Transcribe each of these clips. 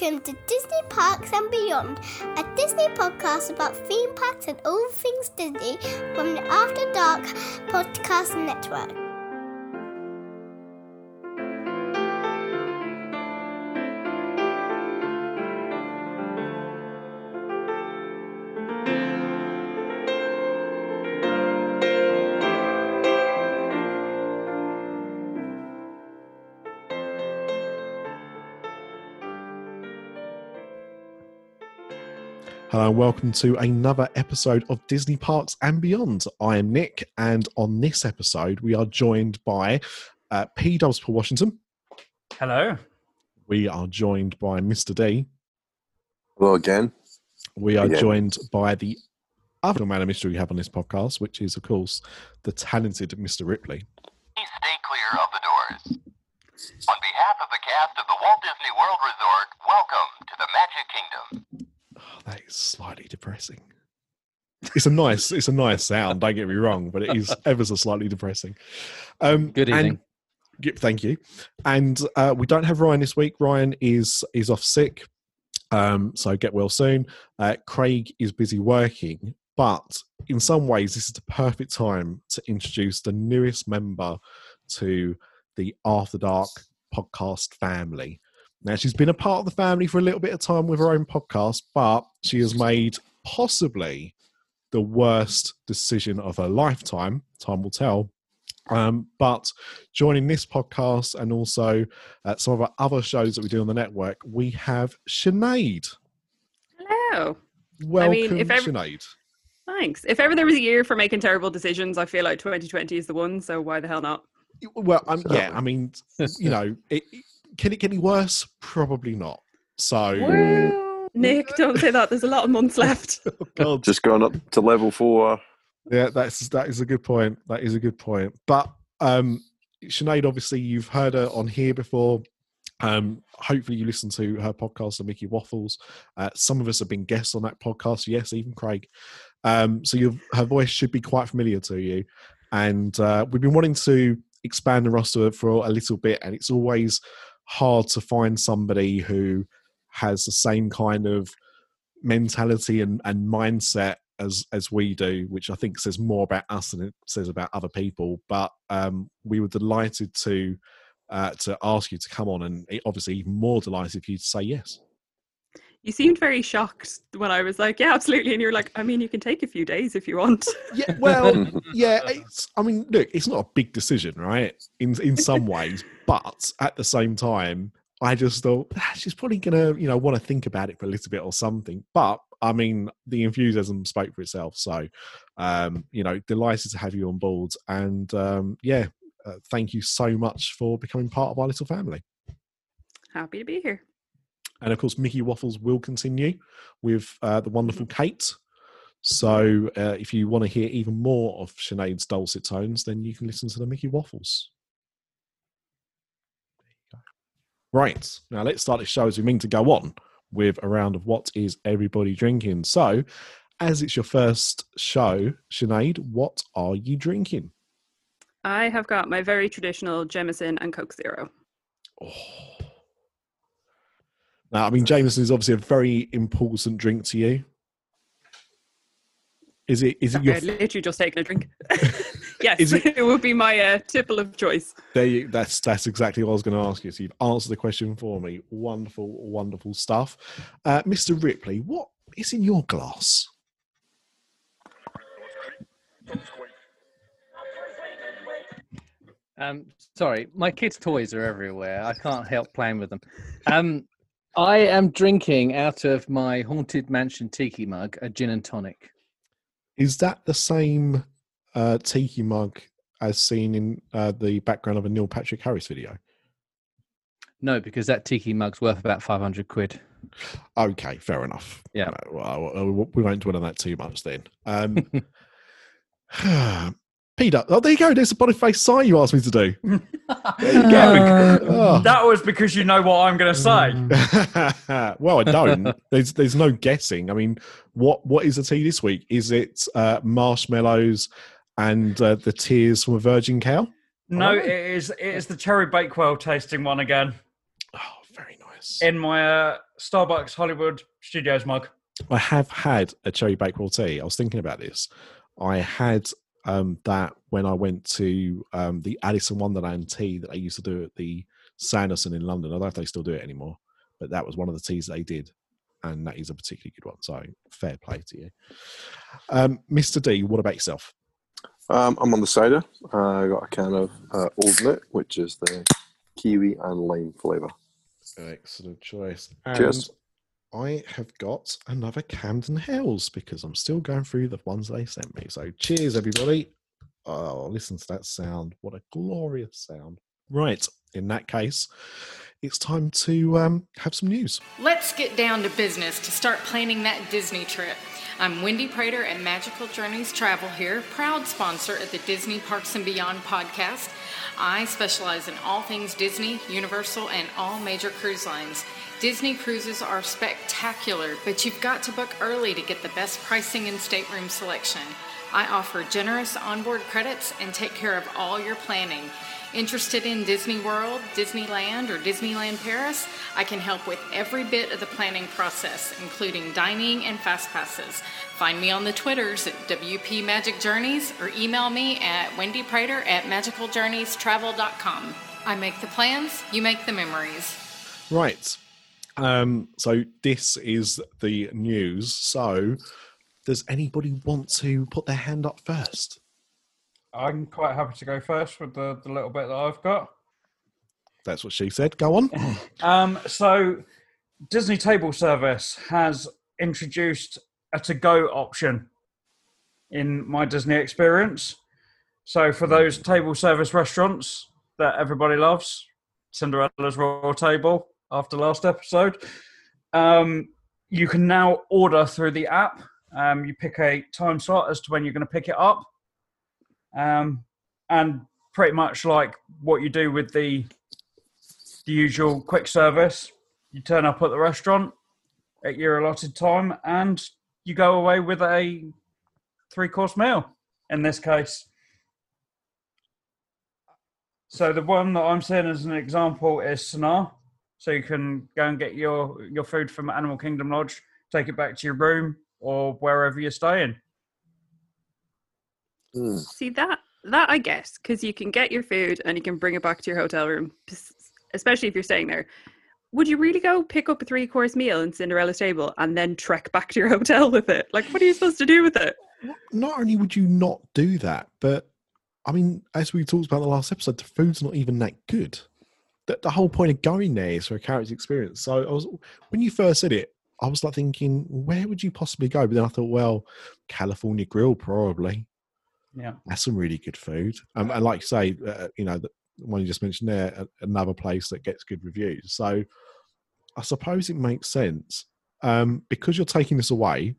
Welcome to Disney Parks and Beyond, a Disney podcast about theme parks and all things Disney from the After Dark Podcast Network. And welcome to another episode of Disney Parks and Beyond. I am Nick, and on this episode, we are joined by uh, P. Dubs Paul Washington. Hello. We are joined by Mr. D. Hello again. We are Again. joined by the other man of mystery we have on this podcast, which is, of course, the talented Mr. Ripley. Please stay clear of the doors. On behalf of the cast of the Walt Disney World Resort, welcome to the Magic Kingdom. Oh, that is slightly depressing. It's a nice, it's a nice sound. Don't get me wrong, but it is ever so slightly depressing. Um, Good and- evening. Yep, thank you. And uh, we don't have Ryan this week. Ryan is is off sick, um, so get well soon. Uh, Craig is busy working, but in some ways, this is the perfect time to introduce the newest member to the After Dark podcast family. Now, she's been a part of the family for a little bit of time with her own podcast, but she has made possibly the worst decision of her lifetime. Time will tell. Um, but joining this podcast and also uh, some of our other shows that we do on the network, we have Sinead. Hello. Welcome, if ever- Sinead. Thanks. If ever there was a year for making terrible decisions, I feel like 2020 is the one. So why the hell not? Well, um, yeah, I mean, you know, it, it- can it get any worse? Probably not. So, Well, Nick, don't say that. There's a lot of months left. oh God, Just going up to level four. Yeah, that's that is a good point. That is a good point. But um Sinead, obviously you've heard her on here before. Um, hopefully you listen to her podcast, The Mickey Waffles. Uh, some of us have been guests on that podcast, yes, even Craig. Um, so your her voice should be quite familiar to you. And uh, we've been wanting to expand the roster for a little bit, and it's always hard to find somebody who has the same kind of mentality and, and mindset as as we do, which I think says more about us than it says about other people. But um, we were delighted to uh, to ask you to come on, and obviously even more delighted for you to say yes. You seemed very shocked when I was like, yeah, absolutely. And you're like, I mean, you can take a few days if you want. Yeah, well, yeah. It's, I mean, look, it's not a big decision, right? In in some ways, but at the same time, I just thought "Ah, she's probably gonna, you know, want to think about it for a little bit or something. But I mean, the enthusiasm spoke for itself. So, um, you know, delighted to have you on board, and um, yeah, uh, thank you so much for becoming part of our little family. Happy to be here. And of course, Mickey Waffles will continue with uh, the wonderful Kate. So uh, if you want to hear even more of Sinead's dulcet tones, then you can listen to the Mickey Waffles. There you go. Right, now let's start the show as we mean to go on with a round of what is everybody drinking. So, as it's your first show, Sinead, what are you drinking? I have got my very traditional Jameson and Coke Zero. Oh. Now, I mean, Jameson is obviously a very important drink to you. Is it? Is it Sorry, your? I'd literally just taken a drink. yes, it- it, would be my uh, tipple of choice. There you, that's that's exactly what I was going to ask you. So you've answered the question for me. Wonderful, wonderful stuff, uh, Mr. Ripley. What is in your glass? Um, sorry, my kids' toys are everywhere. I can't help playing with them. Um, I am drinking out of my haunted mansion tiki mug a gin and tonic. Is that the same uh, tiki mug as seen in uh, the background of a Neil Patrick Harris video? No, because that tiki mug's worth about five hundred quid. Okay, fair enough. Yeah. Uh, well, uh, we won't dwell on that too much then. Um, Peter, oh, there you go. There's the Boniface sign you asked me to do. Yeah, Oh. that was because you know what I'm going to say. well, I don't. There's there's no guessing. I mean, what what is the tea this week? Is it uh, marshmallows and uh, the tears from a virgin cow? No, Oh. it is it is the cherry bakewell tasting one again. Oh, very nice. In my uh, Starbucks Hollywood Studios mug. I have had a cherry bakewell tea. I was thinking about this. I had um, that when I went to um, the Alice in Wonderland tea that they used to do at the Sanderson in London. I don't know if they still do it anymore, but that was one of the teas they did, and that is a particularly good one. So fair play to you, um, Mr. D. What about yourself? Um, I'm on the cider. I got a can of uh, Old which is the kiwi and lime flavour. Excellent choice. Cheers. And I have got another Camden Hells because I'm still going through the ones they sent me. So cheers, everybody. Oh, listen to that sound. What a glorious sound. Right. In that case, it's time to um, have some news. Let's get down to business to start planning that Disney trip. I'm Wendy Prater at Magical Journeys Travel here, proud sponsor at the Disney Parks and Beyond podcast. I specialize in all things Disney, Universal, and all major cruise lines. Disney cruises are spectacular, but you've got to book early to get the best pricing and stateroom selection. I offer generous onboard credits and take care of all your planning. Interested in Disney World, Disneyland, or Disneyland Paris? I can help with every bit of the planning process, including dining and fast passes. Find me on the Twitters at WP Magic Journeys or email me at Wendy Prater at magicaljourneystravel.com. I make the plans, you make the memories. Right. Um, so this is the news. So does anybody want to put their hand up first? I'm quite happy to go first with the, the little bit that I've got. That's what she said. Go on. Um, so, Disney Table Service has introduced a to go option in my Disney experience. So, for those table service restaurants that everybody loves, Cinderella's Royal Table after last episode, um, you can now order through the app. Um, you pick a time slot as to when you're going to pick it up. Um, and pretty much like what you do with the the usual quick service. You turn up at the restaurant at your allotted time and you go away with a three course meal in this case. So the one that I'm seeing as an example is Sanaa. So you can go and get your, your food from Animal Kingdom Lodge, take it back to your room or wherever you're staying. Mm. See that that I guess because you can get your food and you can bring it back to your hotel room, especially if you're staying there. Would you really go pick up a three course meal in Cinderella's table and then trek back to your hotel with it? Like, what are you supposed to do with it? not only would you not do that, but I mean, as we talked about in the last episode, the food's not even that good. The, the whole point of going there is for a character experience. So I was when you first said it, I was like thinking, where would you possibly go? But then I thought, well, California Grill probably. Yeah. That's some really good food. Um, and like you say, uh, you know, the one you just mentioned there, another place that gets good reviews. So I suppose it makes sense um, because you're taking this away.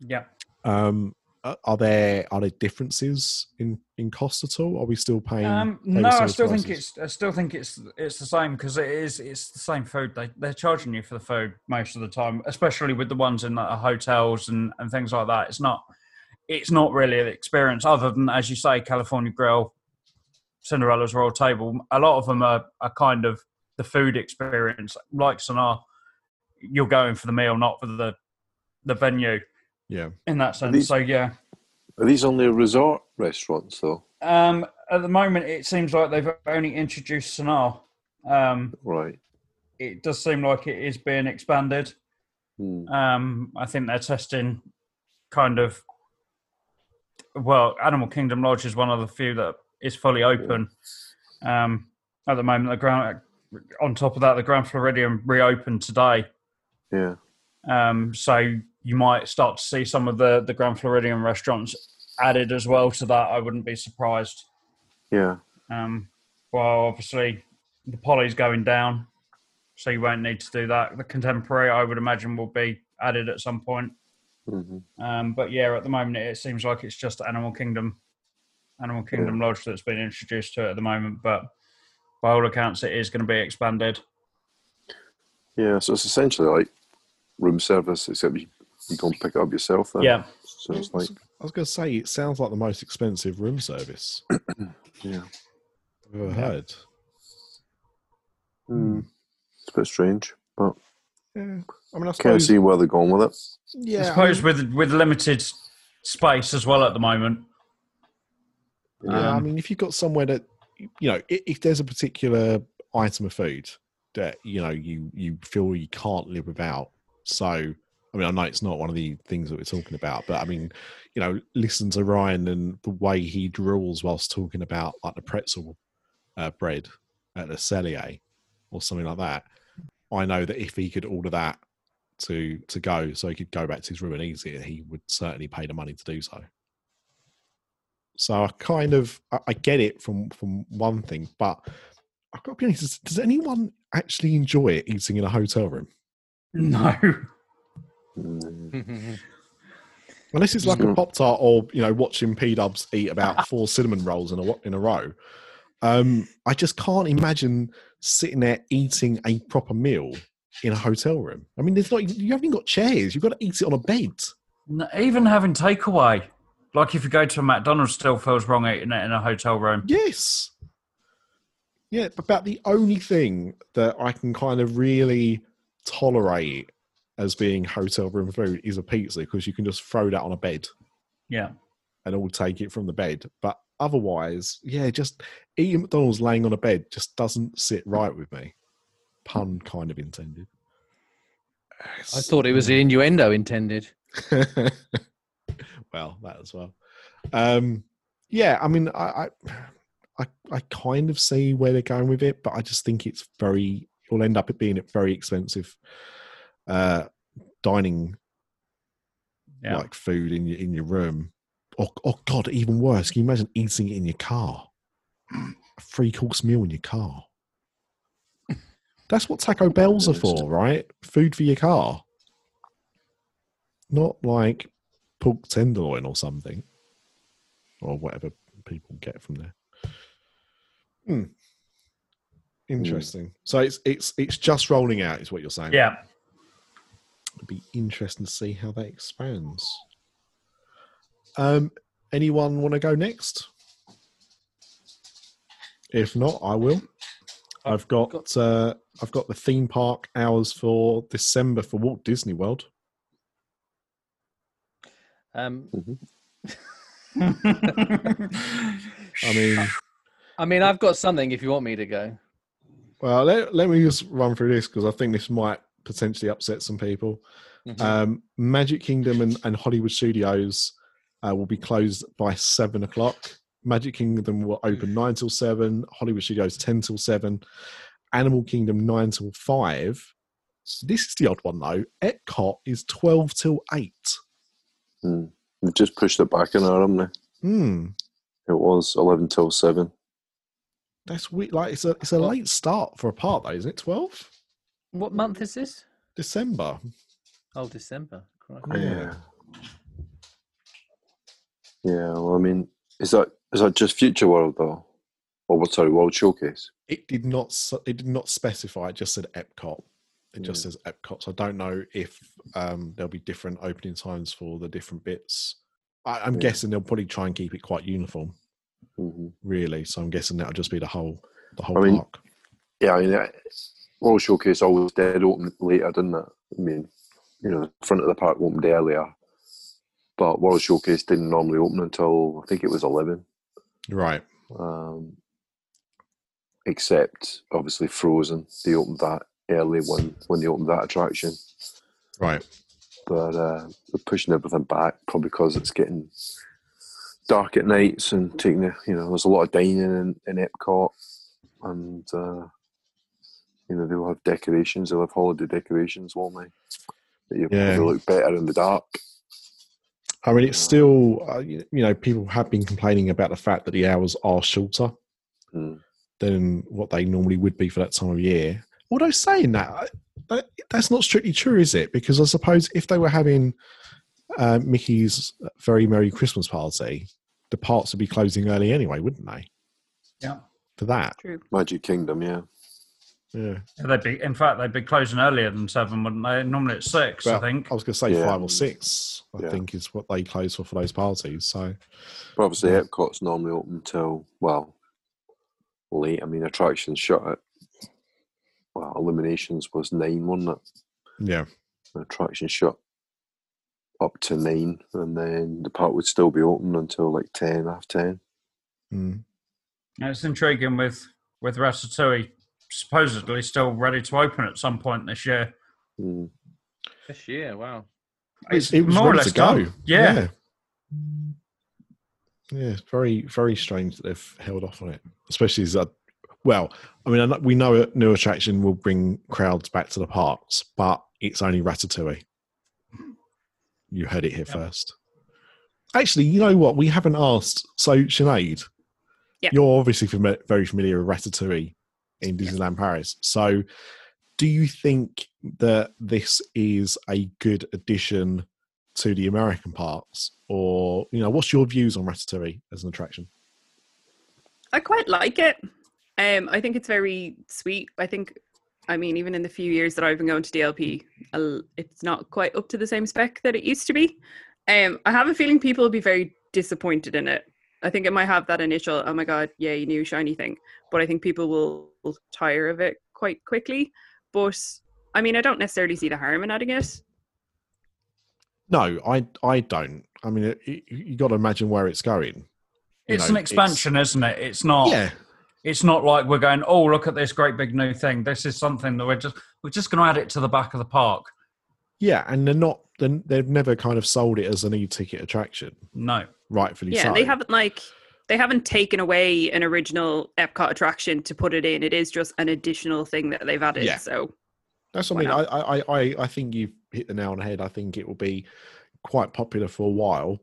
Yeah. Um, uh, are there are there differences in in cost at all? Are we still paying? Um, no, I still think it's I still think it's it's the same because it is it's the same food. They they're charging you for the food most of the time, especially with the ones in like, hotels and, and things like that. It's not it's not really an experience other than as you say, California Grill, Cinderella's Royal Table. A lot of them are, are kind of the food experience, like Sanaa. You're going for the meal, not for the the venue yeah. in that sense. these- So yeah. Are these only resort restaurants, though? Um, at the moment, it seems like they've only introduced Sanaa. Um, Right. it does seem like it is being expanded. Hmm. Um, I think they're testing kind of. Well, Animal Kingdom Lodge is one of the few that is fully open. Um, at the moment, the ground. On top of that, the Grand Floridian reopened today, Yeah. um, so you might start to see some of the the Grand Floridian restaurants added as well to that. I wouldn't be surprised. Yeah. Um, well, obviously, the poly's going down, so you won't need to do that. The contemporary, I would imagine, will be added at some point. hmm Um, but yeah, at the moment, it seems like it's just Animal Kingdom, Animal Kingdom Lodge that's been introduced to it at the moment. But by all accounts, it is going to be expanded. Yeah. So it's essentially like room service, except you, you go and pick it up yourself. Then. Yeah. So it's like, I was going to say it sounds like the most expensive room service yeah. I've ever heard. Hmm. It's a bit strange. But Yeah. I mean, I can't suppose. see where they're going with it. Yeah, I I suppose mean- with with limited space as well at the moment. Yeah, I Um, mean, if you've got somewhere that you know, if, if there's a particular item of food that you know you you feel you can't live without, so I mean, I know it's not one of the things that we're talking about, but I mean, you know, listen to Ryan and the way he drools whilst talking about like the pretzel uh, bread at the Cellier or something like that. I know that if he could order that to to go, so he could go back to his room and eat it, he would certainly pay the money to do so. So I kind of I, get it from from one thing, but I've got to be honest. Does anyone actually enjoy eating in a hotel room? No. Mm. Unless it's like a Mhm. pop tart or you know watching P Dubs eat about four cinnamon rolls in a in a row. Um, I just can't imagine sitting there eating a proper meal in a hotel room. I mean, there's not you haven't even got chairs. You've got to eat it on a bed. No, Even having takeaway, like if you go to a McDonald's, still feels wrong eating it in a hotel room. Yes. Yeah, but about the only thing that I can kind of really tolerate as being hotel room food is a pizza because you can just throw that on a bed Yeah. and all take it from the bed. But otherwise, yeah, just eating McDonald's laying on a bed just doesn't sit right with me. Pun kind of intended. I thought it was the innuendo intended. well, that as well. Um, yeah, I mean, I, I, I, I kind of see where they're going with it, but I just think it's very. It'll end up it being very expensive uh, dining Yeah. like food in your in your room. Or, oh God, even worse. Can you imagine eating it in your car? A three course meal in your car. That's what Taco Bells are for, right? Food for your car. Not like pork tenderloin or something. Or whatever people get from there. Hmm. Interesting. So it's it's it's just rolling out, is what you're saying. Yeah. It'd be interesting to see how that expands. Um, anyone want to go next? If not, I will. I've got uh, I've got the theme park hours for December for Walt Disney World. Um, I mean, I mean, I've got something if you want me to go. well, let, let me just run through this because I think this might potentially upset some people. Mhm. Um, Magic Kingdom and, and Hollywood Studios uh, will be closed by seven o'clock. Magic Kingdom will open nine till seven. Hollywood Studios ten till seven. Animal Kingdom nine till five. This is the odd one though. Epcot is twelve till eight. Mm. They've just pushed it back an hour, haven't they? Hmm, It was 11 till 7. that's weird. Like it's a it's a late start for a part though, isn't it? Twelve What month is this? December. Oh, December. Crikey. Yeah. Yeah, well, I mean, is that is that just Future World, though? Or what, sorry, World Showcase? It did not. It did not specify. It just said Epcot. It just says Epcot. So I don't know if um, there'll be different opening times for the different bits. I, I'm Yeah. guessing they'll probably try and keep it quite uniform, hmm really. So I'm guessing that'll just be the whole the whole I mean, park. Yeah, I mean, World Showcase always did open later, didn't it? I mean, you know, the front of the park opened earlier, but World Showcase didn't normally open until I think it was 11. Right. Um, except obviously Frozen, they opened that early when when they opened that attraction. Right. But uh, they're pushing everything back probably because it's getting dark at nights and taking the you know there's a lot of dining in, in Epcot and uh, you know they'll have decorations, they'll have holiday decorations, won't they? That you Yeah. they look better in the dark. I mean, it's still uh, you you know people have been complaining about the fact that the hours are shorter Mm. than what they normally would be for that time of year. Although saying that, I- that that's not strictly true, is it? Because I suppose if they were having uh, Mickey's very merry Christmas party, the parks would be closing early anyway, wouldn't they? Yeah. For that, True. Magic Kingdom, yeah. Yeah. They'd be, in fact, they'd be closing earlier than seven, wouldn't they? Normally it's six, I think. I was going to say Yeah. five or six. I Yeah. think is what they close for for those parties. So But obviously Yeah. Epcot's normally open until well late. I mean attractions shut at well, Illuminations was nine, wasn't it? Yeah. The attraction shut up to nine, and then the park would still be open until like ten, half ten. Mm. And it's intriguing with with Ratatouille supposedly still ready to open at some point this year. Mm. This year, wow. It's it was more or ready less to go. done. Yeah. yeah. Yeah, it's very, very strange that they've held off on it, especially as, uh, well, I mean, I know- we know a new attraction will bring crowds back to the parks, but it's only Ratatouille. You heard it here Yeah. first. Actually, you know what? We haven't asked. So, Sinead, Yeah. you're obviously fami- very familiar with Ratatouille in Disneyland Paris. So, do you think that this is a good addition to the American parks, or you know, what's your views on Ratatouille as an attraction? I quite like it. Um, I think it's very sweet. I think, I mean, even in the few years that I've been going to DLP, it's not quite up to the same spec that it used to be. Um, I have a feeling people will be very disappointed in it. I think it might have that initial, oh my god, yay, new shiny thing. But I think people will, will tire of it quite quickly. But I mean, I don't necessarily see the harm in adding it. No, I I don't. I mean, it, it- you got to imagine where it's going. You It's know, an expansion, isn't it? It's not. Yeah, It's not like we're going. Oh, look at this great big new thing. This is something that we're just we're just going to add it to the back of the park. yeah, and they're not. They're, they've never kind of sold it as an e-ticket attraction, No. Rightfully Yeah, so. they haven't like they haven't taken away an original Epcot attraction to put it in. It is just an additional thing that they've added. Yeah. So That's what I mean. I, I, I, I think you've hit the nail on the head. I think it will be quite popular for a while,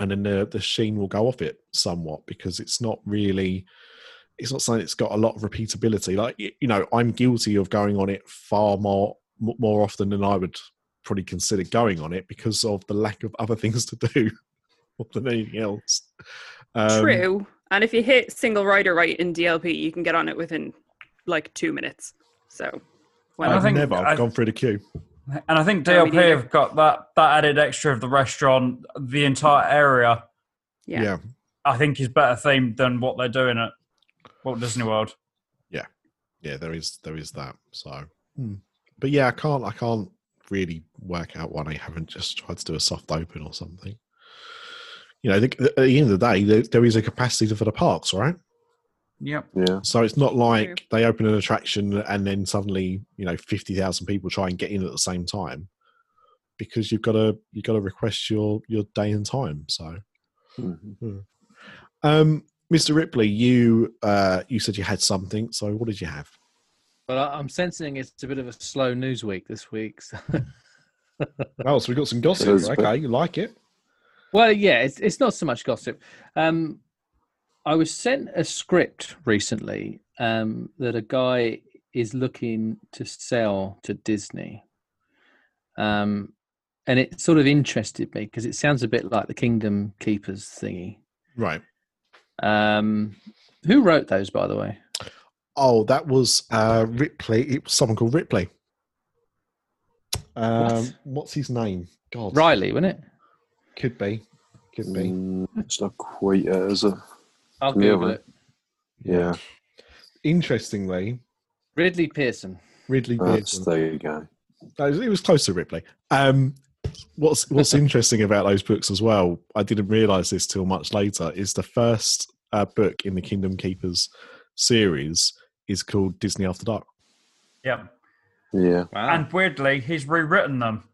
and then the the sheen will go off it somewhat because it's not really. It's not something that's got a lot of repeatability. Like you know, I'm guilty of going on it far more more often than I would probably consider going on it because of the lack of other things to do more than anything else. Um, true. And if you hit single rider right in DLP, you can get on it within like two minutes. So well, I I've think- never. I've gone through the queue. And I think DLP neither. have got that that added extra of the restaurant, the entire area. yeah. yeah. I think is better themed than what they're doing at Walt Disney World. yeah Yeah, there is there is that so hmm. but yeah i can't i can't really work out why they haven't just tried to do a soft open or something you know the, at the end of the day there, there is a capacity for the parks right Yep. Yeah. so it's not like True. they open an attraction and then suddenly you know 50,000 people try and get in at the same time because you've got to you've got to request your your day and time so Mhm. um mr ripley you uh you said you had something so what did you have But I- I'm sensing it's a bit of a slow news week this week. so- oh so we got some gossip It is, but- okay you like it Well, yeah, it's it's not so much gossip. Um, I was sent a script recently um, that a guy is looking to sell to Disney, um, and it sort of interested me because it sounds a bit like the Kingdom Keepers thingy. right Um, who wrote those, by the way? Oh, that was uh, Ripley. It was someone called Ripley. Um, What? What's his name? God, Riley, wasn't it? Could be, could be. Mm, it's not quite it, is it? I'll Yeah, Google it. Yeah. Interestingly, Ridley Pearson. Ridley That's Pearson. the guy. No, it was- it was close to Ripley. Um, what's What's interesting about those books as well? I didn't realise this till much later. Is the first uh, book in the Kingdom Keepers series is called Disney After Dark. Yeah. Yeah. Wow. And weirdly, he's rewritten them.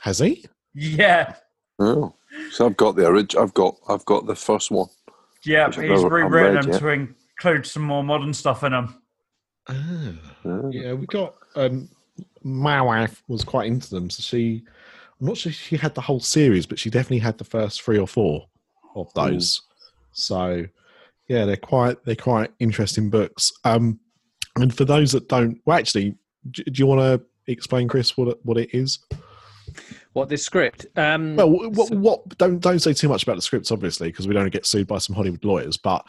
Has he? Yeah. Oh. So I've got the original. I've got. I've got the first one. Yeah, he's never- rewritten read them yet. to include some more modern stuff in them. Ah. Ah. Yeah, we got um my wife was quite into them, so she I'm not sure she had the whole series, but she definitely had the first three or four of those. So yeah, they're quite they're quite interesting books. Um and for those that don't well actually do, do you want to explain Chris what it, what it is? What this script? Um, Well, what, so- what don't don't say too much about the scripts obviously because we don't get sued by some Hollywood lawyers, but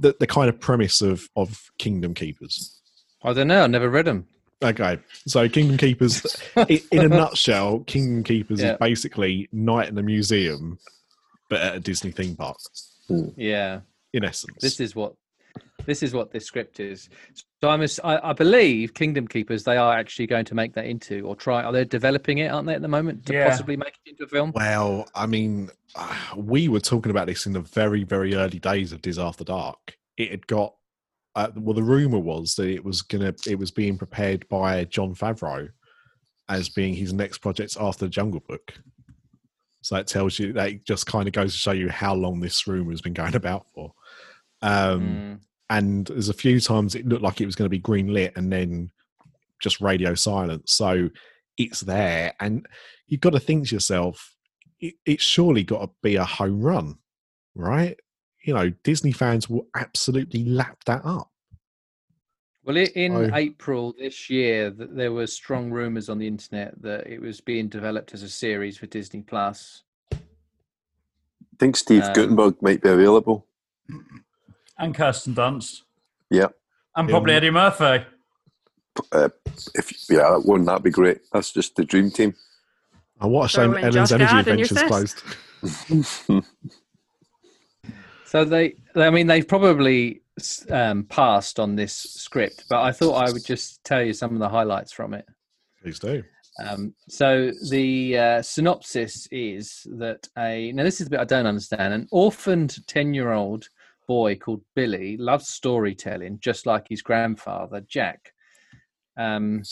the, the kind of premise of of Kingdom Keepers. I don't know. I never read them. Okay, so Kingdom Keepers, in a nutshell, Kingdom Keepers Yeah. is basically Night in a Museum, but at a Disney theme park. Yeah, In essence, this is what This is what this script is. So I'm, ass- I, I believe Kingdom Keepers. They are actually going to make that into or try. Are they developing it? Aren't they at the moment to Yeah. possibly make it into a film? Well, I mean, uh, we were talking about this in the very, very early days of Diz After Dark. It had got, uh, well, the rumor was that it was gonna, it was being prepared by Jon Favreau as being his next project after the Jungle Book. So that tells you that it just kind of goes to show you how long this rumor has been going about for. Um, Mm. And there's a few times it looked like it was going to be green lit and then just radio silence. So it's there, and you've got to think to yourself, it, it's surely got to be a home run, right? You know, Disney fans will absolutely lap that up. Well, in Oh. April this year, there were strong rumors on the internet that it was being developed as a series for Disney Plus. I think Steve Um, Guttenberg might be available. And Kirsten Dunst. Yeah. And probably Yeah. Eddie Murphy. Uh, if yeah, wouldn't that be great? That's just the dream team. What a shame Ellen's Energy Gad in your Adventures set. closed. So they, I mean, they've probably um, passed on this script, but I thought I would just tell you some of the highlights from it. Please do. Um, so the uh, synopsis is that a now this is the bit I don't understand. An orphaned ten-year-old boy called Billy loves storytelling, just like his grandfather Jack. Um,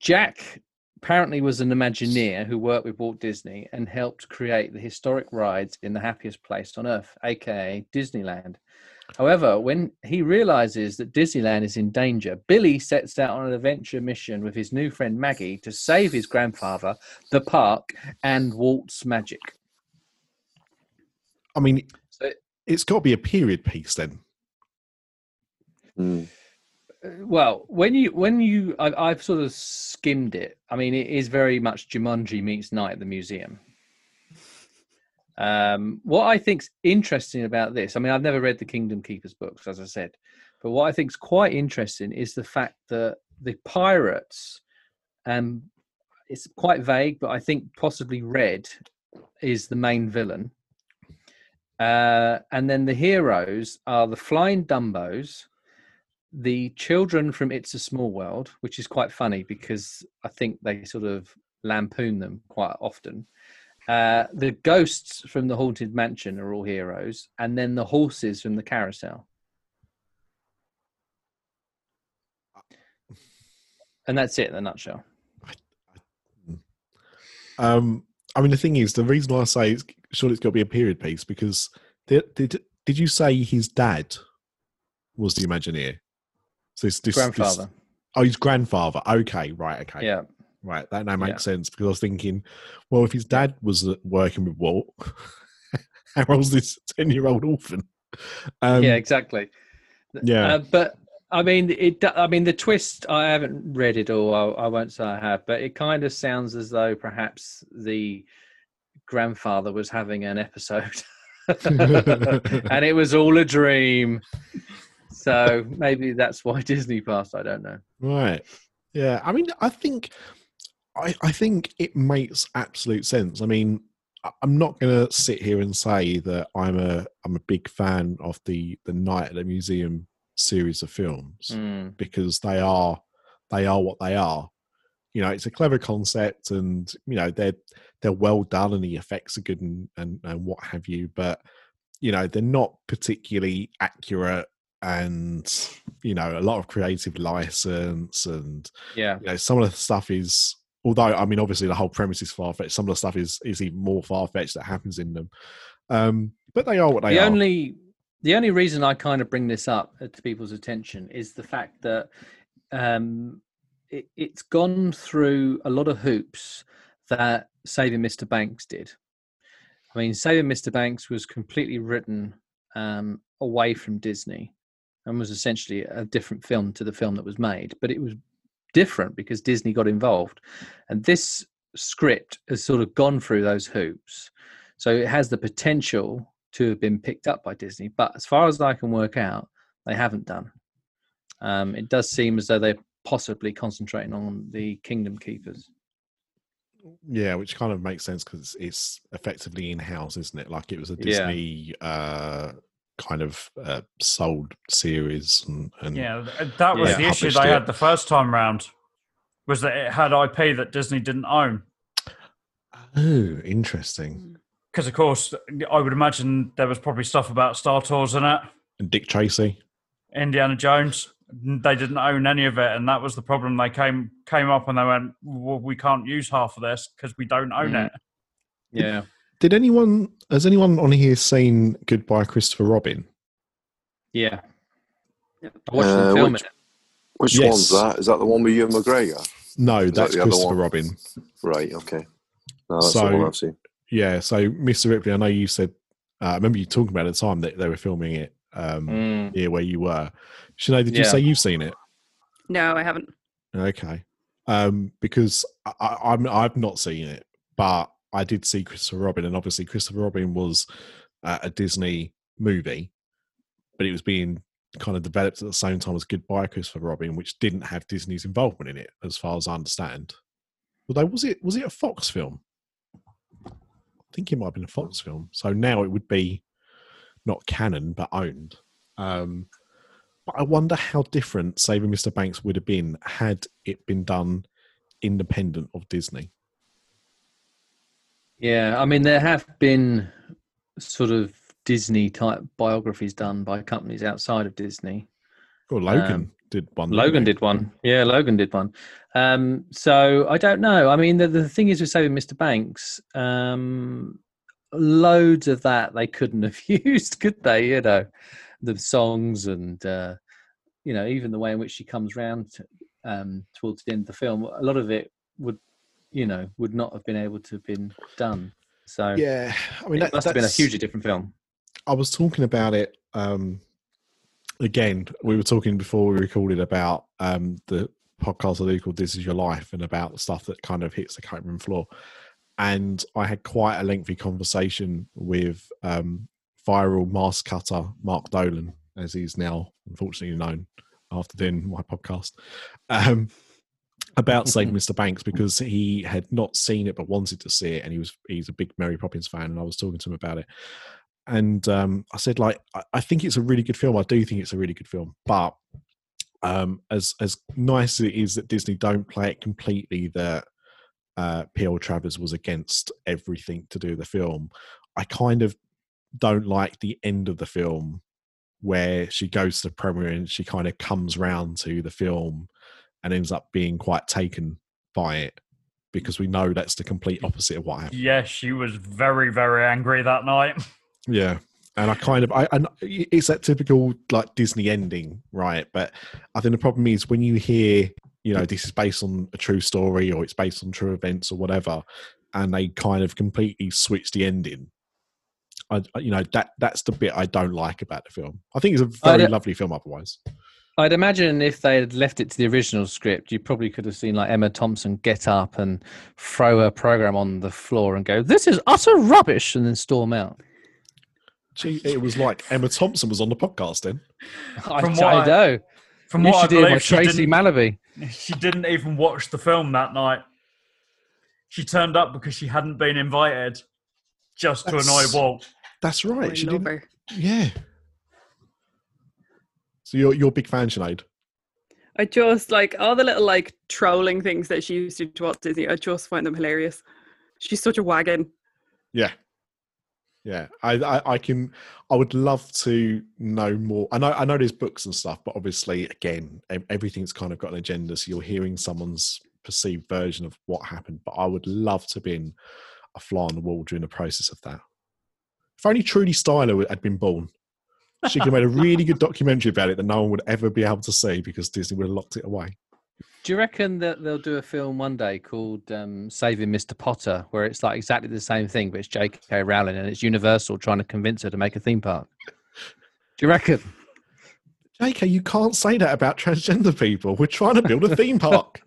Jack apparently was an Imagineer who worked with Walt Disney and helped create the historic rides in the happiest place on earth, aka Disneyland. However, when he realizes that Disneyland is in danger, Billy sets out on an adventure mission with his new friend Maggie to save his grandfather, the park, and Walt's magic. I mean, it's got to be a period piece then. Mm. Uh, Well, when you when you I, I've sort of skimmed it. I mean, it is very much Jumanji meets Night at the Museum. Um, what I think's interesting about this, I mean, I've never read the Kingdom Keepers books, as I said, but what I think's quite interesting is the fact that the pirates, um, it's quite vague, but I think possibly Red is the main villain. Uh, and then the heroes are the Flying Dumbos, the children from It's a Small World, which is quite funny because I think they sort of lampoon them quite often. Uh, the ghosts from the Haunted Mansion are all heroes, and then the horses from the carousel. And that's it in a nutshell. Um, I mean, the thing is, the reason why I say it's sure it's got to be a period piece because did did, did you say his dad was the Imagineer? So it's this, this- Grandfather. oh, his grandfather. Okay, right. Okay, Yeah. right. That now makes Yeah. sense because I was thinking, well, if his dad was uh, working with Walt, how old's this ten-year-old orphan? Um, yeah, exactly. yeah. Uh, but I mean, it. I mean, the twist. I haven't read it all. I, I won't say I have, but it kind of sounds as though perhaps the grandfather was having an episode, and it was all a dream. So maybe that's why Disney passed. I don't know. Right. Yeah. I mean, I think, I, I think it makes absolute sense. I mean, I'm not going to sit here and say that I'm a I'm a big fan of the the Night at the Museum series of films Mm, because they are they are what they are. You know, it's a clever concept, and you know they're they're well done, and the effects are good, and and, and what have you. But you know, they're not particularly accurate, and you know, a lot of creative license, and yeah. you know, some of the stuff is. Although, I mean, obviously, the whole premise is far fetched. Some of the stuff is is even more far fetched that happens in them. Um, but they are what they the are. only the only reason I kind of bring this up to people's attention is the fact that um, it, it's gone through a lot of hoops that Saving Mr. Banks did. I mean, Saving Mr. Banks was completely written um, away from Disney and was essentially a different film to the film that was made, but it was different because Disney got involved. And this script has sort of gone through those hoops. So it has the potential to have been picked up by Disney, but as far as I can work out, they haven't done. Um, it does seem as though they're possibly concentrating on the Kingdom Keepers. Yeah, which kind of makes sense because it's effectively in house, isn't it? Like it was a Yeah. Disney uh, kind of uh, sold series and, and Yeah, that was Yeah. the issue they it. had the first time round. Was that it had IP that Disney didn't own? oh interesting Because of course, I would imagine there was probably stuff about Star Tours in it. and dick tracy Indiana Jones. They didn't own any of it, and that was the problem. They came came up and they went, well, "We can't use half of this because we don't own Mm. it." Yeah. did anyone has anyone on here seen goodbye christopher robin Yeah. Yep. I watched Uh, them film which- Which Yes. one's that? Is that the one with Ewan McGregor? no that that's the other christopher one? robin Right. Okay. No, that's So- the one I've seen. yeah so mr ripley i know you said uh, i remember you talking about at the time that they were filming it um Mm. here where you were Sinead, did you say you've seen it No, I haven't. Okay. Um, because I, I, I'm I've not seen it, but I did see Christopher Robin, and obviously Christopher Robin was uh, a Disney movie, but it was being kind of developed at the same time as Goodbye Christopher Robin, which didn't have Disney's involvement in it, as far as I understand. Although was it was it a Fox film? I think it might have been a Fox film. So now it would be not canon but owned. Um, but I wonder how different Saving Mr. Banks would have been had it been done independent of Disney. Yeah, I mean, there have been sort of Disney type biographies done by companies outside of Disney. Or Logan Um, did one. Logan did one. Yeah, Logan did one. Um, so I don't know. I mean, the, the thing is with Saving Mr. Banks, um, loads of that they couldn't have used, could they? You know, the songs and, uh, you know, even the way in which she comes round to, um, towards the end of the film, a lot of it would, you know, would not have been able to have been done. So Yeah, I mean it that must have been a hugely different film. I was talking about it um, again. We were talking before we recorded about um, the podcast I do called "This Is Your Life" and about the stuff that kind of hits the cutting room floor. And I had quite a lengthy conversation with um, viral mask cutter Mark Dolan, as he's now unfortunately known after doing my podcast, um, about Saving Mr. Banks because he had not seen it but wanted to see it, and he was he's a big Mary Poppins fan, and I was talking to him about it and um, I said like I, I think it's a really good film. I do think it's a really good film, but um, as as nice as it is that Disney don't play it completely that uh, P.L. Travers was against everything to do with the film, I kind of don't like the end of the film where she goes to the premiere and she kind of comes round to the film and ends up being quite taken by it because we know that's the complete opposite of what happened. Yeah, she was very, very angry that night. Yeah. And I kind of, I, and it's that typical like Disney ending, right? But I think the problem is when you hear, you know, this is based on a true story or it's based on true events or whatever, and they kind of completely switch the ending. I, I- you know, that that's the bit I don't like about the film. I think it's a very don't- lovely film otherwise. I'd imagine if they had left it to the original script, you probably could have seen like Emma Thompson get up and throw her program on the floor and go, "This is utter rubbish," and then storm out. Gee, it was like Emma Thompson was on the podcast then. I, From what I- know. From You what I should do believe, she Tracy didn't, Malaby. she didn't even watch the film that night. She turned up because she hadn't been invited, just to annoy That's- Walt. That's right. She love didn't, her. yeah. So you're you're a big fan, Sinead? I just like all the little like trolling things that she used to do to Walt Disney. I just find them hilarious. She's such a wagon. Yeah. Yeah. I, I I can I would love to know more. I know I know there's books and stuff, but obviously again, everything's kind of got an agenda. So you're hearing someone's perceived version of what happened. But I would love to been a fly on the wall during the process of that. If only Trudy Styler had been born. She could have made a really good documentary about it that no one would ever be able to see because Disney would have locked it away. Do you reckon that they'll do a film one day called um, Saving Mr. Potter, where it's like exactly the same thing, but it's J.K. Rowling and it's Universal trying to convince her to make a theme park? Do you reckon? JK, you can't say that about transgender people. We're trying to build a theme park.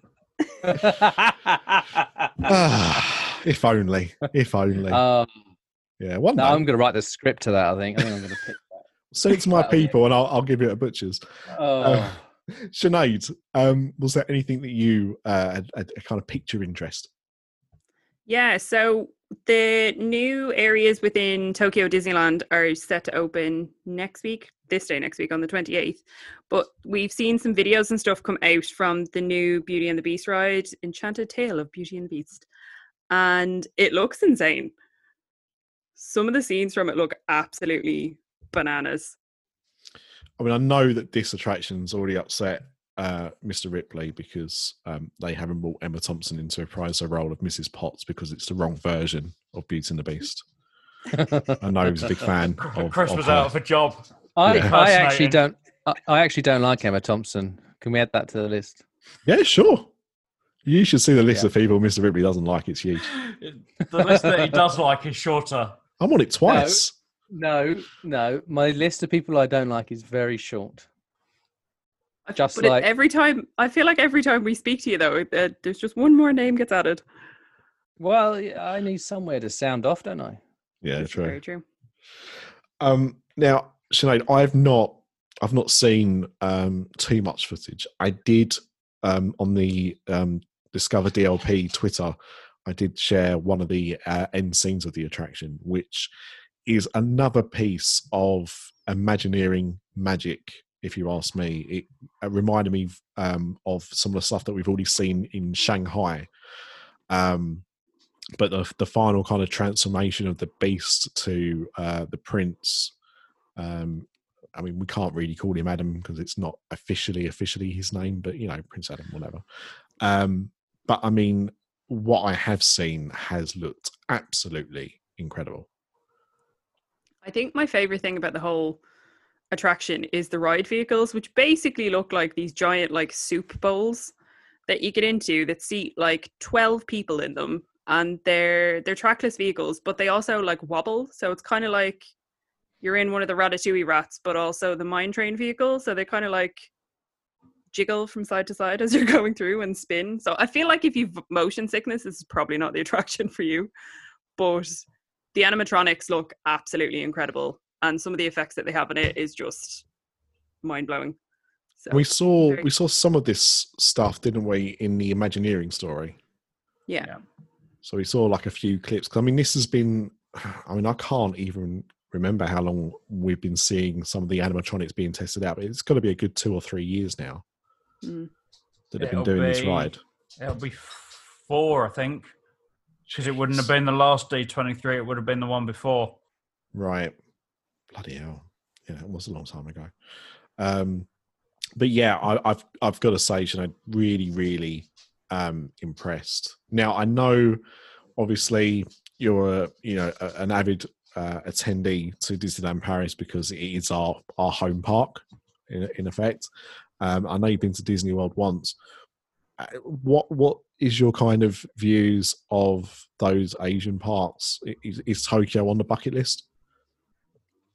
If only. If only. Oh, yeah, one no, day. I'm going to write the script to that. I think. I think I'm going to pick Send it to my people and I'll, I'll give it a butcher's. that. Oh, Uh, Sinead, um, was there anything that you uh, had, had kind of piqued your interest? Yeah, so the new areas within Tokyo Disneyland are set to open next week, this day next week on the 28th. But we've seen some videos and stuff come out from the new Beauty and the Beast ride, Enchanted Tale of Beauty and the Beast. And it looks insane. Some of the scenes from it look absolutely bananas. I mean, I know that this attraction's already upset uh, Mr. Ripley because um, they haven't brought Emma Thompson in to reprise her role of Mrs. Potts because it's the wrong version of Beauty and the Beast. I know he's a big fan of, Chris of was her. out of a job. I, Yeah. I actually don't. I, I actually don't like Emma Thompson. Can we add that to the list? Yeah, sure. You should see the list Yeah. of people Mr. Ripley doesn't like. It's huge. The list that he does like is shorter. I'm on it twice. No, no. My list of people I don't like is very short. I- Just but it- like- every time, I feel like every time we speak to you, though, uh, there's just one more name gets added. Well, I need somewhere to sound off, don't I? Yeah, This is true. Very true. Um, now, Sinead, I've not, I've not seen um, too much footage. I did um, on the um, Discover DLP Twitter. I did share one of the uh, end scenes of the attraction, which is another piece of Imagineering magic. If you ask me, it, it reminded me um, of some of the stuff that we've already seen in Shanghai. Um, but the, the final kind of transformation of the beast to uh, the prince um i mean we can't really call him adam because it's not officially officially his name but you know prince adam whatever um but i mean what i have seen has looked absolutely incredible. I think my favorite thing about the whole attraction is the ride vehicles, which basically look like these giant like soup bowls that you get into that seat like 12 people in them and they're they're trackless vehicles but they also like wobble. So it's kind of like you're in one of the ratatouille rats but also the mine train vehicle. So they kind of like jiggle from side to side as you're going through and spin. So i feel like if you've motion sickness this is probably not the attraction for you but the animatronics look absolutely incredible and some of the effects that they have in it is just mind-blowing. So we saw very we saw some of this stuff didn't we in the imagineering story? Yeah. So we saw like a few clips. i mean this has been i mean i can't even remember how long we've been seeing some of the animatronics being tested out but it's got to be a good two or three years now Mm. that they've been doing this ride It'll be four, I think, because it wouldn't have been the last D23. It would have been the one before. Right. Bloody hell. Yeah, it was a long time ago. Um, but yeah, I, I've I've got to say, you know, really, really um, impressed. Now I know, obviously, you're a, you know a, an avid uh, attendee to Disneyland Paris because it is our our home park, in, in effect. Um, I know you've been to Disney World once. Uh, What what is your kind of views of those Asian parks? I- Is, is Tokyo on the bucket list?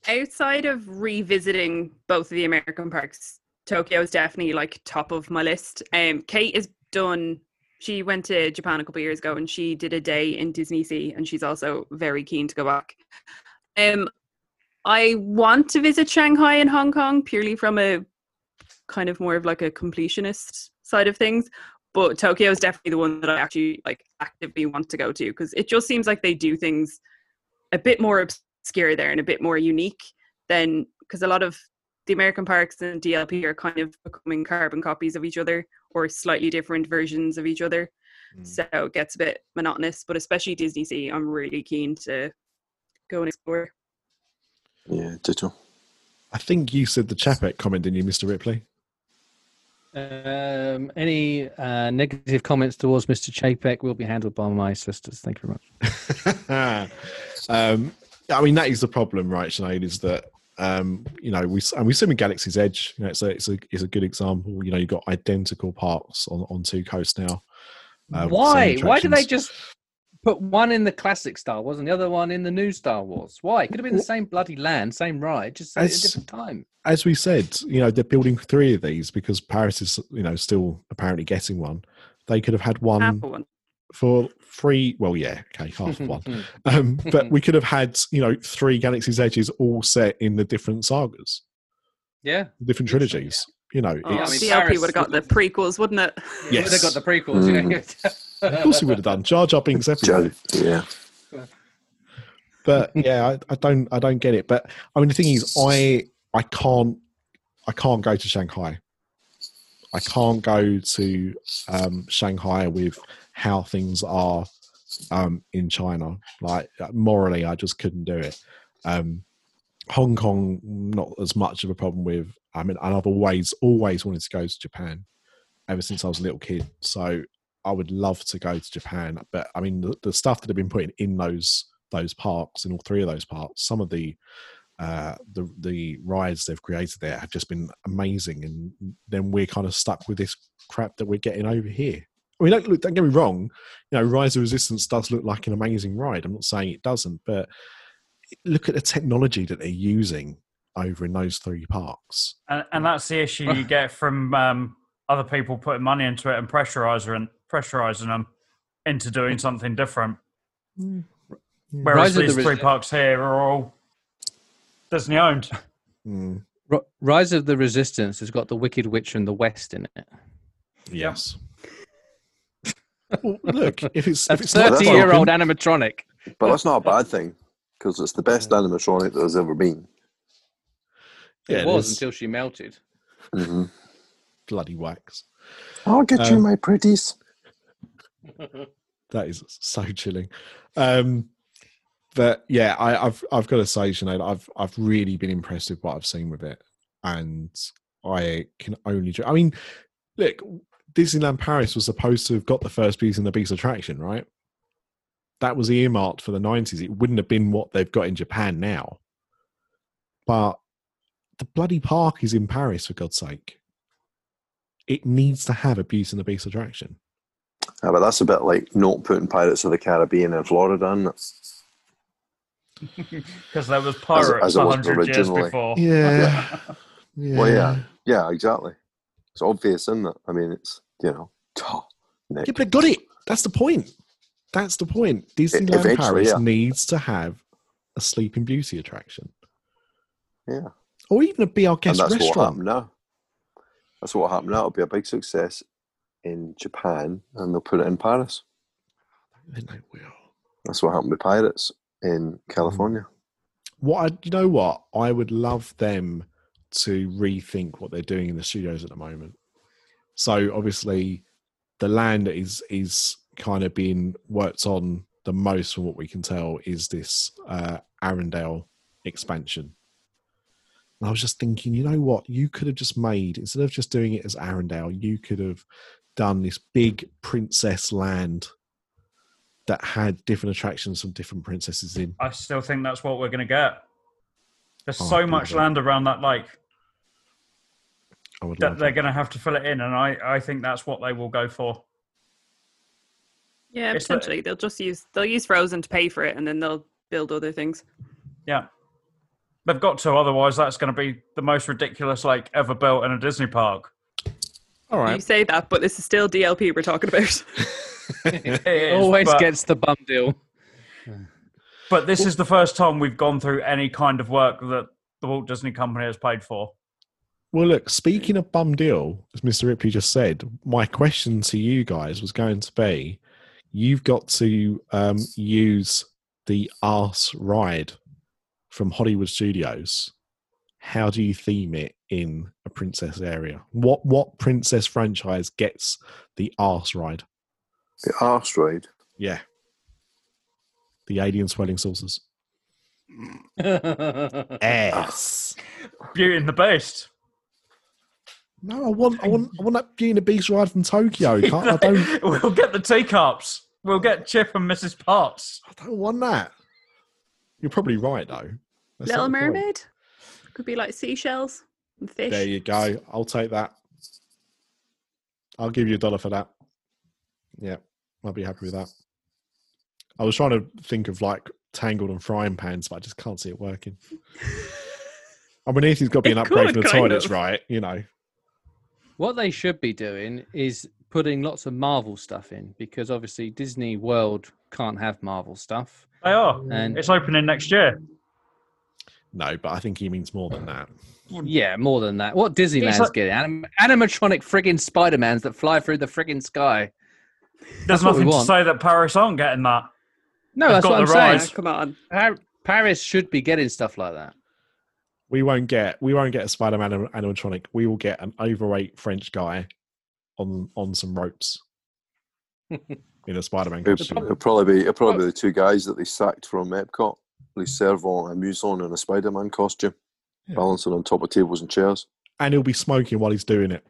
outside of revisiting both of the American parks, Tokyo is definitely like top of my list. Um, Kate is done. She went to Japan a couple of years ago and she did a day in Disney Sea, and she's also very keen to go back. Um, I want to visit Shanghai and Hong Kong purely from a kind of more of like a completionist side of things. But Tokyo is definitely the one that I actually like actively want to go to because it just seems like they do things a bit more obscure there and a bit more unique than because a lot of the American parks and DLP are kind of becoming carbon copies of each other or slightly different versions of each other. Mm. So it gets a bit monotonous, but especially Disney Sea, I'm really keen to go and explore. Yeah, ditto. I think you said the Chapek comment, didn't you, Mr. Ripley? Um, any uh, negative comments towards Mr. Chapek will be handled by my sisters. Thank you very much. um, I mean, that is the problem, right, Sinead? Is that um, you know we and we see in Galaxy's Edge. You know, it's a it's a it's a good example. You know, you've got identical parks on on two coasts now. uh, Why? Why do they just put one in the classic Star Wars and the other one in the new Star Wars? Why? It could have been the same bloody land, same ride, just at a As- different time. as we said, you know, they're building three of these because Paris is, you know, still apparently getting one. They could have had one one. for free. Well, yeah, okay, half one. Um, but we could have had, you know, three Galaxy's Edges all set in the different sagas, yeah. different trilogies. You know, Oh, it's, I mean, DLP Paris would have got the prequels, wouldn't it? Yes. They got the prequels. You know? Of course he would have done Jar Jar Binks everywhere. Yeah. but yeah, I, I don't I don't get it. But I mean, the thing is, I I can't I can't go to Shanghai. I can't go to um, Shanghai with how things are um, in China. Like morally, I just couldn't do it. Um, Hong Kong, not as much of a problem with. I mean, and I've always always wanted to go to Japan ever since I was a little kid. So I would love to go to Japan. But I mean, the, the stuff that have been putting in those those parks, in all three of those parks, some of the uh, the the rides they've created there have just been amazing, and then we're kind of stuck with this crap that we're getting over here. I mean, don't, look, don't get me wrong. You know, Rise of Resistance does look like an amazing ride. I'm not saying it doesn't, but look at the technology that they're using over in those three parks. And, and that's the issue you get from um, other people putting money into it and pressurizing and pressurizing them into doing something different. Whereas Rise these the three Res- parks here are all Disney owned. Mm, Ri- Rise of the Resistance has got the Wicked Witch and the West in it. yes. well, look, if it's A if it's thirty-year-old animatronic. But that's not a bad thing because it's the best animatronic there's ever been. yeah, it was there's until she melted. hmm bloody wax. I'll get you Um, my pretties. That is so chilling. Um, but yeah, I, I've I've got to say, Sinead, I've I've really been impressed with what I've seen with it, and I can only. I mean, look, Disneyland Paris was supposed to have got the first Beauty in the Beast attraction, right? That was earmarked for the nineties. It wouldn't have been what they've got in Japan now. But the bloody park is in Paris, for God's sake. It needs to have a Beauty and the Beast attraction. Yeah, but that's a bit like not putting Pirates of the Caribbean in Florida, isn't it? Because there was pirates as it was hundred years originally. before. Yeah. yeah. Well, yeah, yeah, exactly. It's obvious, isn't it? I mean, it's you know, oh, Nick. Yeah, but they got it. That's the point. That's the point. Disneyland eventually, Paris yeah. needs to have a Sleeping Beauty attraction, yeah, or even a Be Our and Guest that's what happened now. That's what happened now. It'll be a big success in Japan, and they'll put it in Paris. Then they will. That's what happened with Pirates in California. What I, you know? What I would love them to rethink what they're doing in the studios at the moment. So obviously, the land that is is kind of being worked on the most, from what we can tell, is this uh, Arendelle expansion. And I was just thinking, you know what? You could have just made instead of just doing it as Arendelle, you could have done this big princess land that had different attractions from different princesses in. I still think that's what we're going to get. There's Oh, so much beautiful. land around that lake I would that love they're going to have to fill it in, and I, I think that's what they will go for. Yeah, It's the- potentially. They'll just use they'll use Frozen to pay for it, and then they'll build other things. Yeah. They've got to, otherwise, that's going to be the most ridiculous like ever built in a Disney park. All You say that, but this is still DLP we're talking about. It is, Always but, gets the bum deal. but this is the first time we've gone through any kind of work that the Walt Disney Company has paid for. Well, look, speaking of bum deal, as Mr. Ripley just said, my question to you guys was going to be you've got to um, use the arse ride from Hollywood Studios. How do you theme it in a princess area? What what princess franchise gets the arse ride? The arse ride. Yeah. The alien swirling saucers. Ass. Beauty and the Beast. No, I want I want I want that Beauty and the Beast ride from Tokyo. I don't we'll get the teacups. We'll get Chip and Mrs. Potts. I don't want that. You're probably right though. That's Little not the point. Mermaid could be like seashells and fish. There you go. I'll take that. I'll give you a dollar for that. Yeah, I'll be happy with that. I was trying to think of like tangled and frying pans, but I just can't see it working. I mean, it's got to be an It upgrade could, for the kind toilets, of. right? You know. What they should be doing is putting lots of Marvel stuff in because obviously Disney World can't have Marvel stuff. They are. And It's opening next year. No, but I think he means more than that. yeah, more than that. What Disneyland's like- getting? Anim- animatronic friggin' Spider-Mans that fly through the friggin' sky. There's That's what we nothing to say that Paris aren't getting that. No, They've that's got what I'm the saying. come on. Har- Paris should be getting stuff like that. We won't get we won't get a Spider-Man anim- animatronic. We will get an overweight French guy on on some ropes in a Spider-Man It'll, costume. it'll probably be it'll probably be the two guys that they sacked from Epcot. They Serveur Amusant in a Spider-Man costume, Yeah. balancing on top of tables and chairs. And he'll be smoking while he's doing it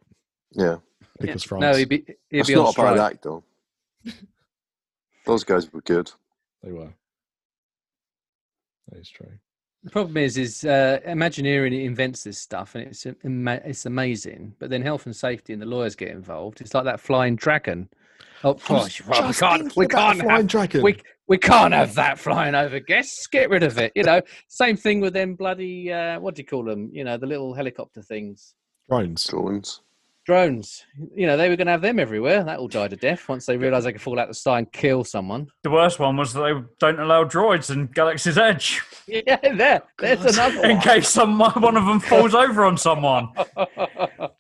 Yeah, because France. No, he'd be he'd that's be on not a bad act though. Those guys were good. They were. That is true. The problem is, is uh, Imagineering invents this stuff, and it's it's amazing. But then health and safety and the lawyers get involved. It's like that flying dragon. Oh, I was gosh, well, we can't, we can't flying have, dragon. we we can't have that flying over guests. Get rid of it. You know, same thing with them bloody uh, what do you call them? You know, the little helicopter things, drones. Drones. drones. You know, they were going to have them everywhere. That all died a death once they realised they could fall out the sky and kill someone. The worst one was that they don't allow droids in Galaxy's Edge Yeah, there, there's another in case some one of them falls over on someone. These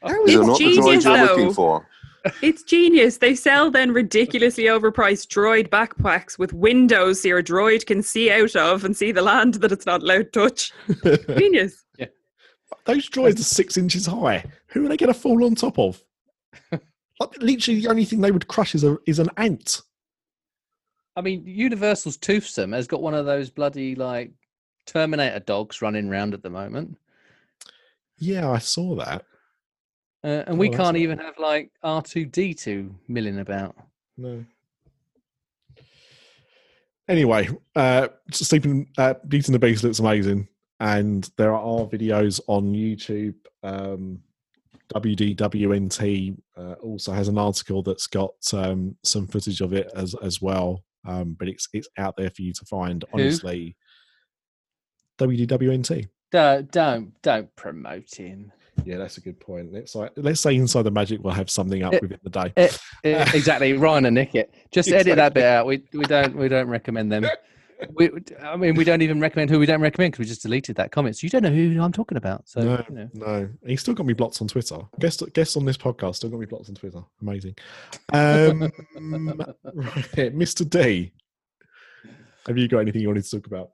are It's not the genius, droids you're though. looking for. It's genius. They sell then ridiculously overpriced droid backpacks with windows so your droid can see out of and see the land that it's not allowed to touch. Genius. Yeah. Those droids are six inches high. Who are they going to fall on top of? like, literally, the only thing they would crush is a is an ant. I mean, Universal's Toothsome has got one of those bloody like Terminator dogs running around at the moment, Yeah, I saw that. Uh, and we Oh, can't even have like R two D two milling about. No. Anyway, uh, sleeping, uh, the Beast looks amazing, and there are videos on YouTube. Um, WDWNT uh, also has an article that's got um, some footage of it as as well, um, but it's it's out there for you to find. Who? Honestly, WDWNT. Don't don't don't promote him. Yeah, that's a good point. Let's like, let's say Inside the Magic we'll have something up Eh, within the day. Eh, eh, exactly, Ryan and Nick it. Just edit that bit out. We we don't we don't recommend them. We, I mean, we don't even recommend who we don't recommend because we just deleted that comment. So you don't know who I'm talking about. So no, you know. no, he's still got me blocked on Twitter. Guest, guest on this podcast still got me blocked on Twitter. Amazing. Um, right, Mr. D, have you got anything you wanted to talk about?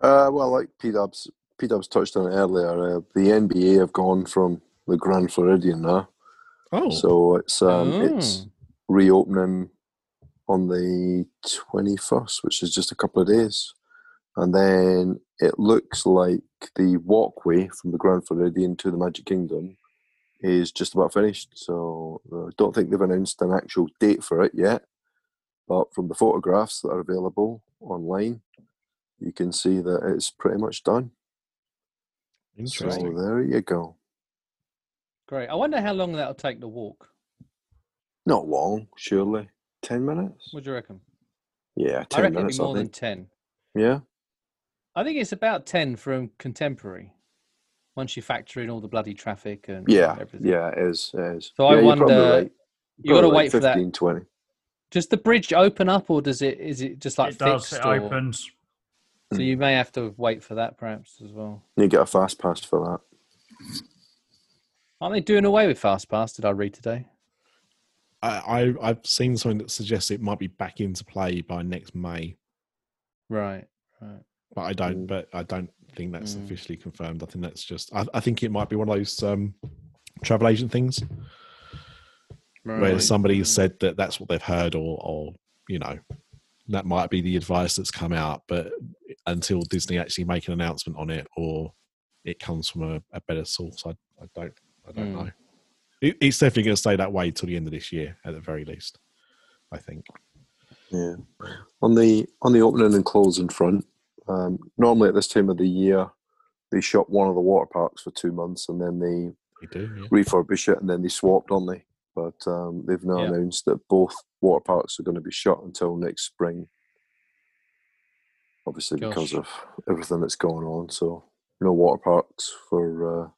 Uh, well, like P Dubs, P Dubs touched on it earlier. Uh, the NBA have gone from the Grand Floridian now, Oh, so it's um, Oh. it's reopening on the twenty first, which is just a couple of days, and then it looks like the walkway from the Grand Floridian to the Magic Kingdom is just about finished. So I don't think they've announced an actual date for it yet, but from the photographs that are available online, you can see that it's pretty much done. So there you go. Great. I wonder how long that'll take to walk. Not long, surely. Ten minutes? What do you reckon? Yeah, I ten reckon it'd minutes. be more I than ten. Yeah. I think it's about ten from contemporary. Once you factor in all the bloody traffic and Yeah, everything. yeah, it is. It is. So yeah, I wonder. right. You got to Probably wait like for that. 15, 20. Does the bridge open up, or does it? Is it just like it does. fixed? It or- opens. So you may have to wait for that, perhaps as well. You get a fast pass for that. Aren't they doing away with fast pass? Did I read today? I, I I've seen something that suggests it might be back into play by next May, Right. Right. but I don't. Mm. But I don't think that's Mm. officially confirmed. I think that's just. I, I think it might be one of those um, travel agent things right. where somebody has said that that's what they've heard, or or you know, that might be the advice that's come out. But until Disney actually make an announcement on it, or it comes from a, a better source, I, I don't. I don't Mm. know. It, it's definitely going to stay that way till the end of this year, at the very least. I think. Yeah. On the on the opening and closing front, um, normally at this time of the year, they shut one of the water parks for two months and then they We do. Yeah. refurbish it and then they swapped, don't they? But um, they've now Yeah. announced that both water parks are going to be shut until next spring. Obviously, because of everything that's going on. So, no water parks for uh,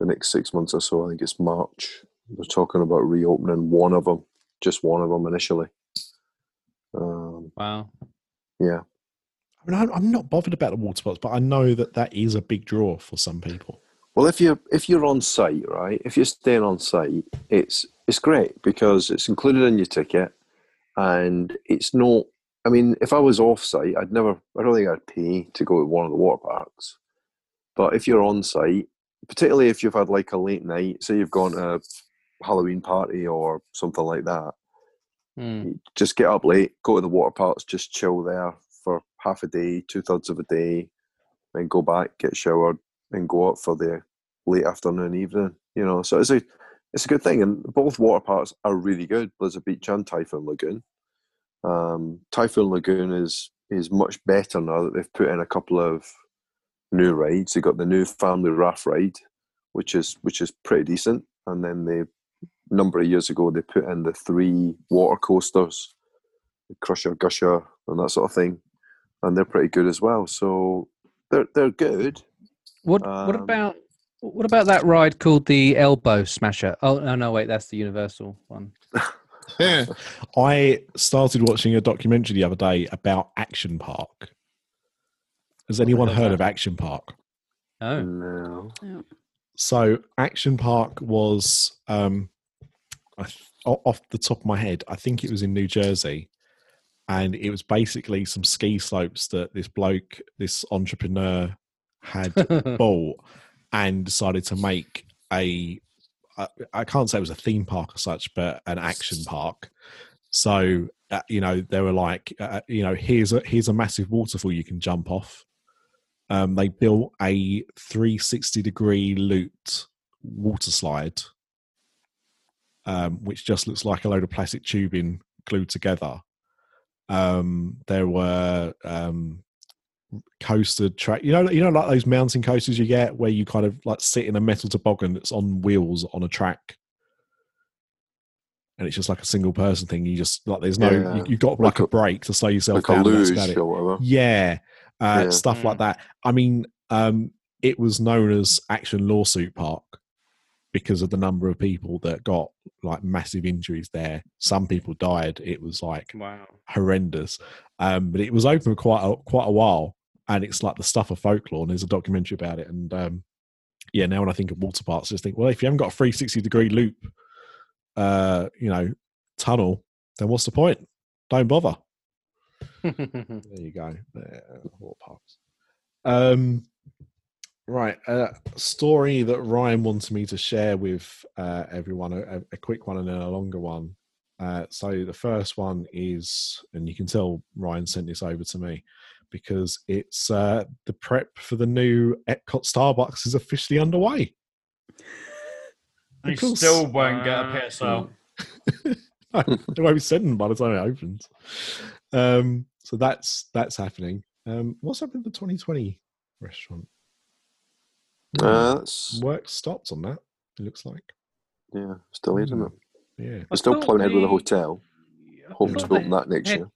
the next six months or so. I think it's March. They're talking about reopening one of them, just one of them initially. Um, Wow. yeah. I mean, I'm, I'm not bothered about the water spots, but I know that that is a big draw for some people. Well, if you're if you're on site, right? If you're staying on site, it's it's great because it's included in your ticket, and it's not I mean, if I was off site, I'd never. I don't think I'd pay to go to one of the water parks. But if you're on site, particularly if you've had like a late night, say you've gone to a Halloween party or something like that, Hmm. just get up late, go to the water parks, just chill there for half a day, two thirds of a day, then go back, get showered, and go out for the late afternoon, evening. You know, so it's a it's a good thing, and both water parks are really good. Blizzard Beach and Typhoon Lagoon. Um, Typhoon Lagoon is is much better now that they've put in a couple of new rides. They got the new Family Raft ride, which is which is pretty decent, and then they number of years ago they put in the three water coasters, the Crusher, Gusher, and that sort of thing, and they're pretty good as well. So they're they're good. What what Um, about what about that ride called the Elbow Smasher? Oh no, no, wait, that's the Universal one. I started watching a documentary the other day about Action Park. Has anyone heard that? of Action Park? Oh, No. So Action Park was, um, I th- off the top of my head, I think it was in New Jersey, and it was basically some ski slopes that this bloke, this entrepreneur, had bought and decided to make a. I- I can't say it was a theme park or such, but an action park. So uh, you know they were like, uh, you know, here's a here's a massive waterfall you can jump off. Um, they built a 360 degree looped water slide, um, which just looks like a load of plastic tubing glued together. Um, there were um, coaster track, you know, you know, like those mountain coasters you get where you kind of like sit in a metal toboggan that's on wheels on a track. And it's just like a single person thing. You just like there's no Yeah. you, you've got like, Like a, a- break to slow yourself Like down. and that's luge about it. or whatever. Yeah, uh, Yeah. stuff like Mm. that. I mean, um, it was known as Action Lawsuit Park because of the number of people that got like massive injuries there. Some people died. It was like wow. horrendous. Um, but it was open for quite a, quite a while, and it's like the stuff of folklore. And there's a documentary about it. And um, yeah, now when I think of water parks, I just think, well, if you haven't got a 360 degree loop, uh, you know, tunnel, then what's the point? Don't bother. There you go. There, water parks. Um, right. A story that Ryan wanted me to share with uh, everyone, a, a quick one and then a longer one. Uh, so the first one is, and you can tell Ryan sent this over to me because it's uh, the prep for the new Epcot Starbucks is officially underway. They Of course. still won't get a Wow. PSL. it won't be sent by the time it opens. Um, so that's that's happening. Um, what's happened to the 2020 restaurant? Uh, that's Work stopped on that. It looks like. yeah, still here, isn't it? Yeah. They're still thought plowing ahead with the the- hotel. I Hope to the open that next year.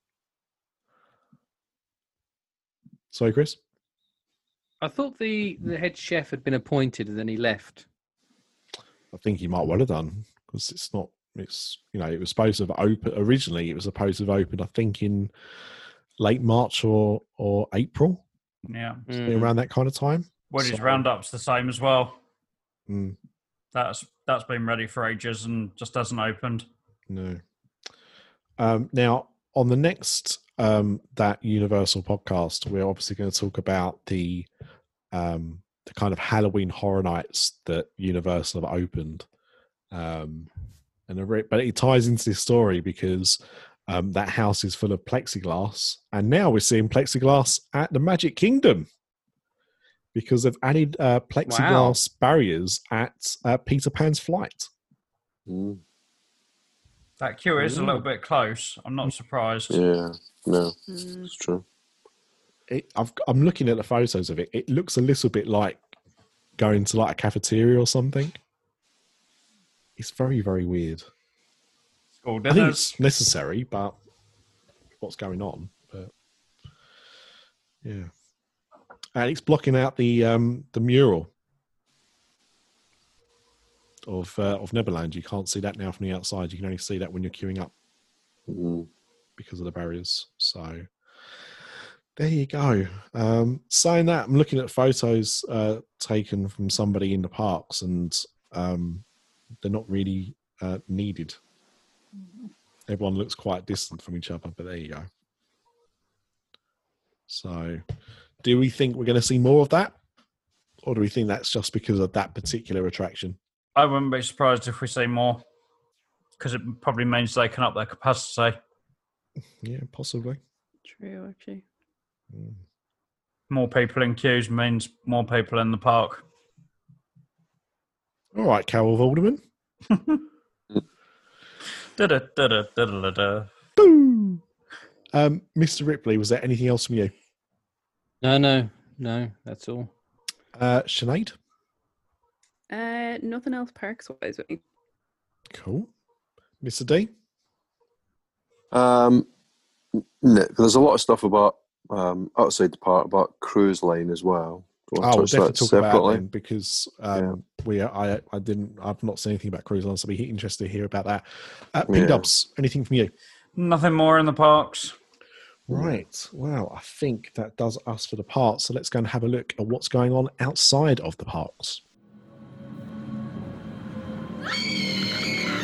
Sorry, Chris. I thought the the head chef had been appointed and then he left. I think he might well have done because it's not. It's you know it was supposed to have opened originally. It was supposed to have opened. I think in late March or or April, Yeah. something around that kind of time. Wedges So- Roundup's the same as well. Mm, That's that's been ready for ages and just hasn't opened. no. Um, now on the next um, that Universal podcast, we're obviously going to talk about the um, the kind of Halloween horror nights that Universal have opened. Um, and a re- but it ties into this story because um, that house is full of plexiglass, and now we're seeing plexiglass at the Magic Kingdom because they've added uh, plexiglass barriers at uh, Peter Pan's flight. Mm. That queue is a little bit close. I'm not surprised. Yeah, no, Mm. it's true. It, I've, I'm looking at the photos of it. It looks a little bit like going to like a cafeteria or something. It's very, very weird. School I think dinners. it's necessary, but what's going on? But yeah, and it's blocking out the um, the mural of uh, of Neverland. You can't see that now from the outside. You can only see that when you're queuing up Mm. Because of the barriers. So there you go. Um, saying that, I'm looking at photos uh, taken from somebody in the parks, and um, they're not really uh, needed. Everyone looks quite distant from each other, but there you go. So, do we think we're going to see more of that, or do we think that's just because of that particular attraction? I wouldn't be surprised if we see more because it probably means they can up their capacity. Yeah, possibly. True, actually. Mm. More people in queues means more people in the park. All right, Carol Vorderman. Da-da, da-da, da-da-da-da. Um, Mr. Ripley, was there anything else from you? No, no, no. That's all. Uh, Sinead? Uh, nothing else parks wise with me. Cool. Mr. D? Um, n- there's a lot of stuff about um, outside the park about cruise line as well. Do you Oh, want we'll definitely talk separately? it then because um, we I I didn't I've not seen anything about cruise lines, so I'll be interested to hear about that. Uh, P Yeah. Dubs, anything from you? Nothing more in the parks. Right. Well, I think that does us for the parks. So let's go and have a look at what's going on outside of the parks.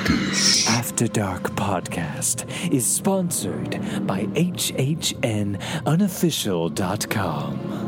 After Dark podcast is sponsored by HHNUnofficial.com,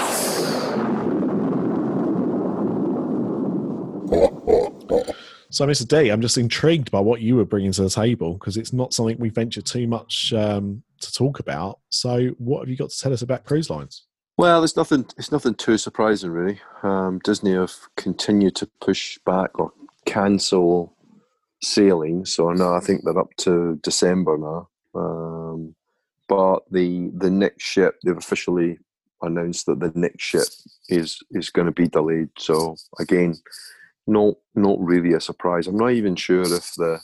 So, Mr. D, I'm just intrigued by what you were bringing to the table because it's not something we venture too much um, to talk about. So, what have you got to tell us about cruise lines? Well, it's nothing. It's nothing too surprising, really. Um, Disney have continued to push back or cancel sailing, so now I think they're up to December now. Um, but the the next ship, they've officially announced that the next ship is is going to be delayed. So again, not not really a surprise. I'm not even sure if the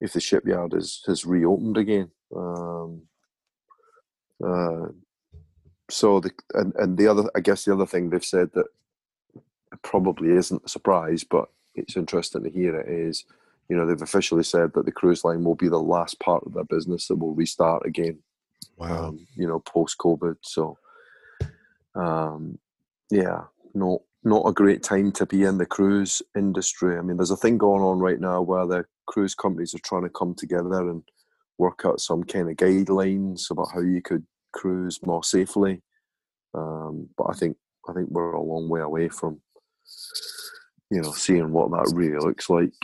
if the shipyard is has reopened again. Um, uh, so the and, and the other I guess the other thing they've said that probably isn't a surprise, but it's interesting to hear it is, you know, they've officially said that the cruise line will be the last part of their business that will restart again. Wow. Um, you know, post COVID. So um yeah, not not a great time to be in the cruise industry. I mean, there's a thing going on right now where the cruise companies are trying to come together and work out some kind of guidelines about how you could cruise more safely. Um, but I think I think we're a long way away from you know seeing what that really looks like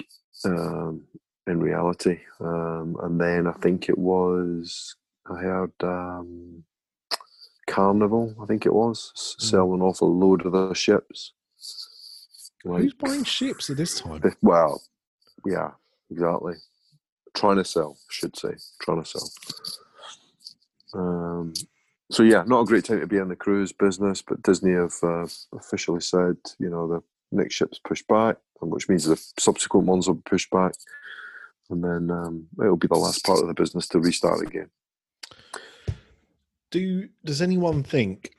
um, in reality. Um, and then I think it was I heard um, Carnival. I think it was Mm. selling off a load of their ships. Who's buying ships at this time? well, yeah, exactly. Trying to sell, I should say, trying to sell. Um, so yeah, not a great time to be in the cruise business, but Disney have uh, officially said, you know, the next ship's pushed back, and which means the subsequent ones will be pushed back, and then um, it'll be the last part of the business to restart again. Do does anyone think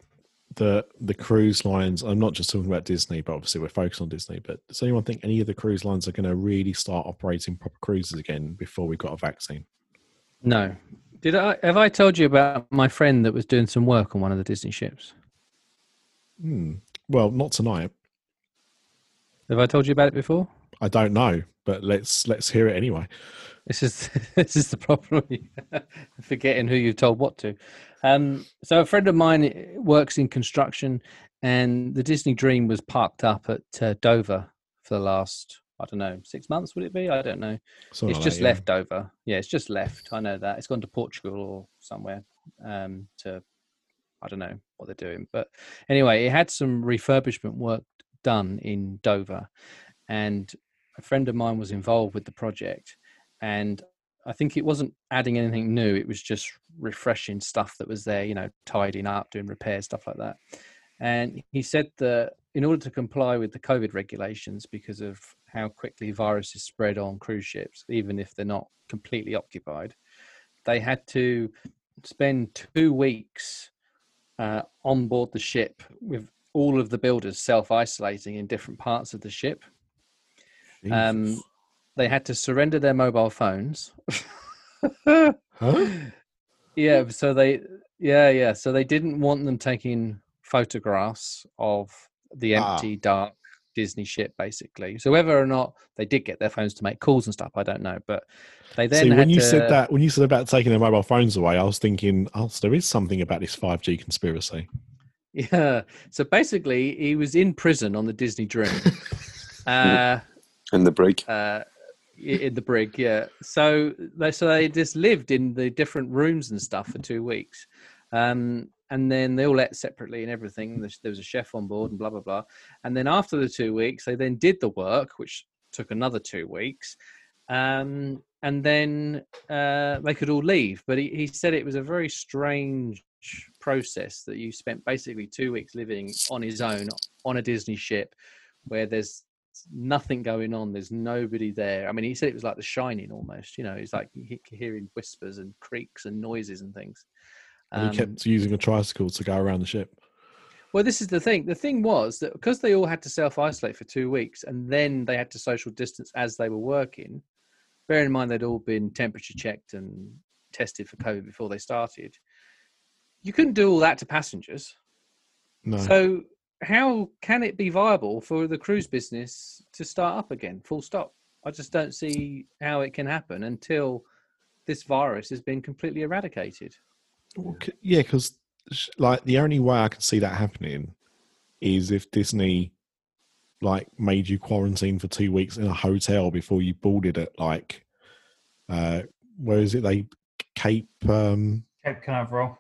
that the cruise lines? I'm not just talking about Disney, but obviously we're focused on Disney. But does anyone think any of the cruise lines are going to really start operating proper cruises again before we got a vaccine? No. Did I have I told you about my friend that was doing some work on one of the Disney ships? Hmm. Well, not tonight. Have I told you about it before? I don't know, but let's let's hear it anyway. This is this is the problem. Forgetting who you've told what to. Um, so a friend of mine works in construction, and the Disney Dream was parked up at uh, Dover for the last I don't know six months. Would it be? I don't know. Something it's like just that, yeah. left Dover. Yeah, it's just left. I know that it's gone to Portugal or somewhere um, to I don't know what they're doing. But anyway, it had some refurbishment work done in Dover, and a friend of mine was involved with the project, and I think it wasn't adding anything new. It was just refreshing stuff that was there, you know, tidying up, doing repairs, stuff like that. And he said that in order to comply with the COVID regulations, because of how quickly viruses spread on cruise ships, even if they're not completely occupied, they had to spend two weeks uh, on board the ship with all of the builders self isolating in different parts of the ship. Um. They had to surrender their mobile phones. Huh? Yeah, so they yeah, yeah. So they didn't want them taking photographs of the Ah. empty, dark Disney ship, basically. So whether or not they did get their phones to make calls and stuff, I don't know. But they then See, had when you to, said that, when you said about taking their mobile phones away, I was thinking, oh, so there is something about this 5G conspiracy. Yeah. So basically he was in prison on the Disney Dream. uh In the break. uh, i- in the brig. Yeah. So they so they just lived in the different rooms and stuff for two weeks, um, and then they all ate separately and everything. There was a chef on board and blah blah blah. And then after the two weeks, they then did the work, which took another two weeks. Um, and then uh, they could all leave, but he, he said it was a very strange process that you spent basically two weeks living on his own on a Disney ship, where there's nothing going on. There's nobody there. I mean, he said it was like The Shining almost. You know, it's like hearing whispers and creaks and noises and things. And he Um, kept using a tricycle to go around the ship. well, this is the thing. The thing was that because they all had to self isolate for two weeks and then they had to social distance as they were working, bear in mind they'd all been temperature checked and tested for COVID before they started. You couldn't do all that to passengers. No. So, how can it be viable for the cruise business to start up again? Full stop. I just don't see how it can happen until this virus has been completely eradicated. Well, yeah, because like the only way I can see that happening is if Disney like made you quarantine for two weeks in a hotel before you boarded it. Like, uh, where is it? They Cape. um Cape Canaveral.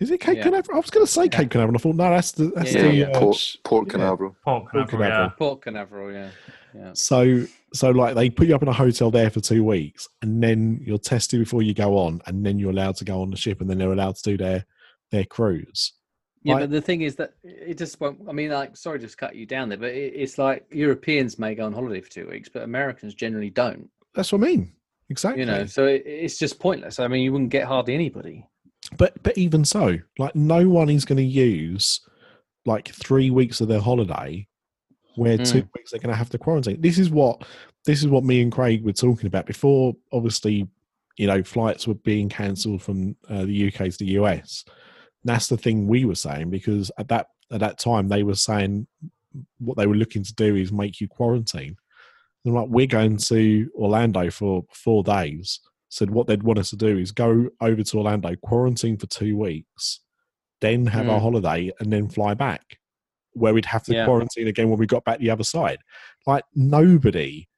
Is it Cape Yeah. Canaveral? I was going to say Cape Canaveral. I thought no, that's the that's Yeah, the yeah, uh, Port, sh- Port yeah. Canaveral. Port Canaveral, Canaveral. yeah. Port Canaveral, yeah, yeah. So, so like they put you up in a hotel there for two weeks, and then you're tested before you go on, and then you're allowed to go on the ship, and then they're allowed to do their their cruise. Yeah, Like- but the thing is that it just won't. I mean, like, sorry just cut you down there, but it, it's like Europeans may go on holiday for two weeks, but Americans generally don't. That's what I mean. Exactly. You know, so it, it's just pointless. I mean, you wouldn't get hardly anybody. But but even so, like no one is going to use like three weeks of their holiday where two Mm. weeks they're going to have to quarantine. This is what this is what me and Craig were talking about before. Obviously, you know, flights were being cancelled from uh, the UK to the US. That's the thing we were saying because at that at that time they were saying what they were looking to do is make you quarantine. They're like, we're going to Orlando for four days. Said what they'd want us to do is go over to Orlando, quarantine for two weeks, then have our Mm. holiday, and then fly back. Where we'd have to Yeah. quarantine again when we got back the other side. Like nobody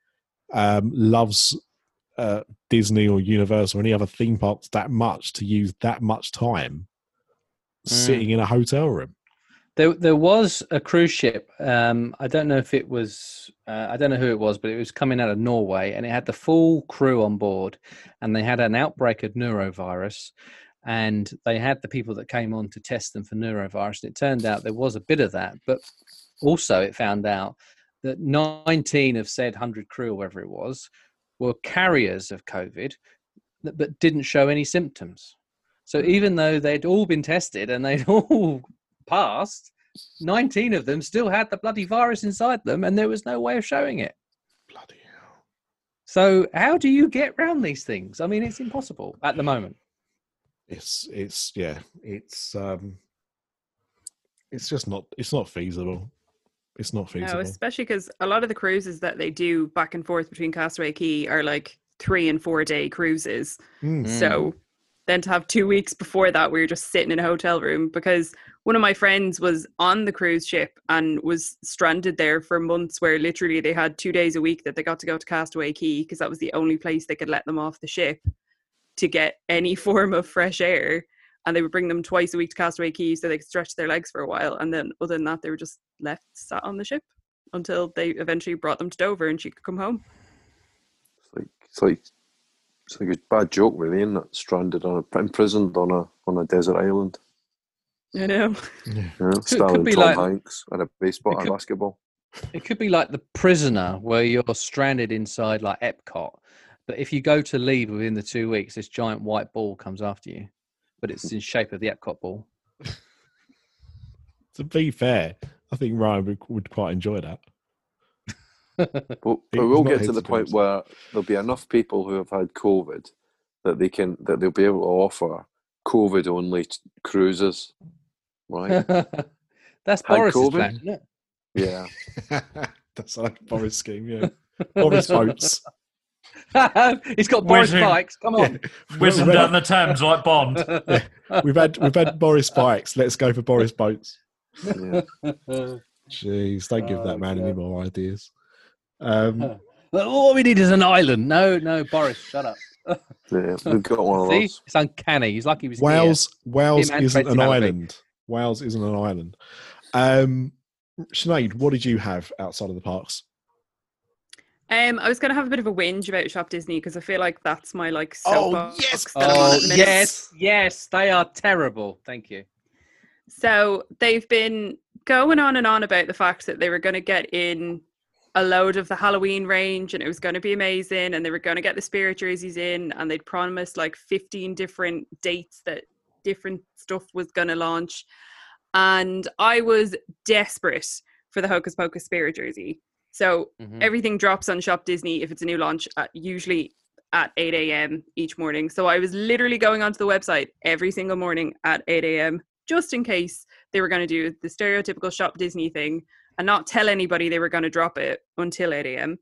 um, loves uh, Disney or Universal or any other theme parks that much to use that much time Mm. sitting in a hotel room. There, there was a cruise ship. Um, I don't know if it was. Uh, I don't know who it was, but it was coming out of Norway, and it had the full crew on board, and they had an outbreak of norovirus, and they had the people that came on to test them for norovirus. And it turned out there was a bit of that, but also it found out that 19 of said 100 crew, or whatever it was, were carriers of COVID, but didn't show any symptoms. So even though they'd all been tested and they'd all passed, 19 of them still had the bloody virus inside them and there was no way of showing it. Bloody hell. So how do you get around these things? I mean, it's impossible at the moment. It's it's yeah, it's um it's just not it's not feasible. It's not No, feasible. especially because a lot of the cruises that they do back and forth between Castaway Cay are like three and four day cruises. Mm. So then to have two weeks before that we you're just sitting in a hotel room because one of my friends was on the cruise ship and was stranded there for months where literally they had two days a week that they got to go to Castaway Cay because that was the only place they could let them off the ship to get any form of fresh air. And they would bring them twice a week to Castaway Cay so they could stretch their legs for a while. And then other than that, they were just left sat on the ship until they eventually brought them to Dover and she could come home. It's like it's like it's like a bad joke, really, isn't it? Stranded on a imprisoned on a on a desert island. You know? Yeah. You know, could starring be Tom like- Hanks and a baseball it and could- basketball. It could be like the prisoner where you're stranded inside like Epcot. But if you go to leave within the two weeks, this giant white ball comes after you. But it's in shape of the Epcot ball. To be fair, I think Ryan would, would quite enjoy that. But, but we'll get to the point where there'll be enough people who have had COVID that they can that they'll be able to offer COVID only Uh, cruises, right? That's Had Boris's COVID? plan, isn't it? yeah, That's like Boris scheme, yeah. Boris boats. He's got Boris Whizzing. bikes. Come on. Whizzing down the Thames like Bond. We've had we've had Boris bikes. Let's go for Boris boats. yeah. Jeez, don't give Oh, that man any more ideas. Um, All we need is an island. No, no, Boris, shut up. yeah. We've got one of See, those. it's uncanny. He's like he was here. Wales, Wales Him isn't an island. Wales isn't an island. Um, Sinead, what did you have outside of the parks? Um, I was going to have a bit of a whinge about Shop Disney because I feel like that's my like Oh, yes. that I'm on Oh at the minute. yes, yes, they are terrible. Thank you. So they've been going on and on about the fact that they were going to get in a load of the Halloween range and it was going to be amazing and they were going to get the spirit jerseys in and they'd promised like 15 different dates that different stuff was going to launch. And I was desperate for the Hocus Pocus spirit jersey. So Mhm. everything drops on Shop Disney if it's a new launch, at, usually at 8 a.m. each morning. So I was literally going onto the website every single morning at 8 a.m. just in case they were going to do the stereotypical Shop Disney thing and not tell anybody they were going to drop it until 8 a.m.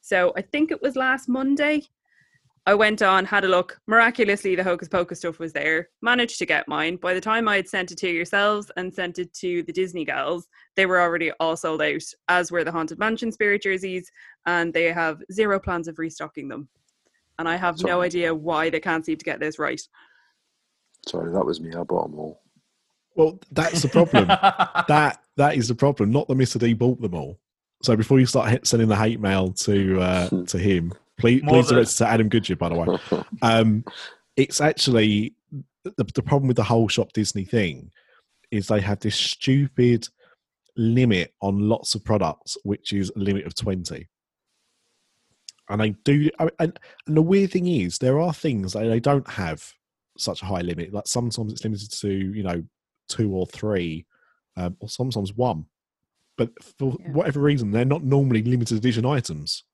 So I think it was last Monday. I went on, had a look. Miraculously, the Hocus Pocus stuff was there. Managed to get mine. By the time I had sent it to yourselves and sent it to the Disney gals, they were already all sold out, as were the Haunted Mansion Spirit jerseys, and they have zero plans of restocking them. And I have no idea why they can't seem to get this right. Sorry, that was me. I bought them all. Well, that's the problem. that that is the problem. Not that Mr. D bought them all. So before you start sending the hate mail to uh, to him, please More please than- direct it to Adam Goodyear. By the way, um, it's actually the, the problem with the whole shop Disney thing is they have this stupid limit on lots of products, which is a limit of twenty. And they do, I- and, and the weird thing is, there are things that they don't have such a high limit. Like sometimes it's limited to you know two or three, um, or sometimes one. But for Yeah. whatever reason, they're not normally limited edition items.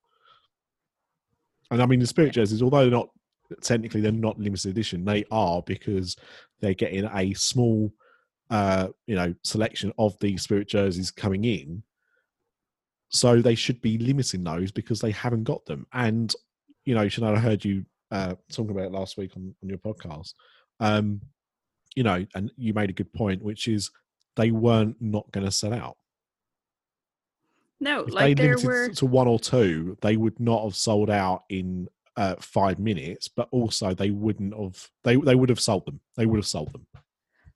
And I mean, the spirit jerseys, although they're not technically they're not limited edition, they are because they're getting a small, uh, you know, selection of the spirit jerseys coming in. So they should be limiting those because they haven't got them. And you know, I heard you uh, talking about it last week on, on your podcast. Um, you know, and you made a good point, which is they weren't not going to sell out. No, If like they there limited were. to one or two, they would not have sold out in uh, five minutes. But also, they wouldn't have. They they would have sold them. They would have sold them.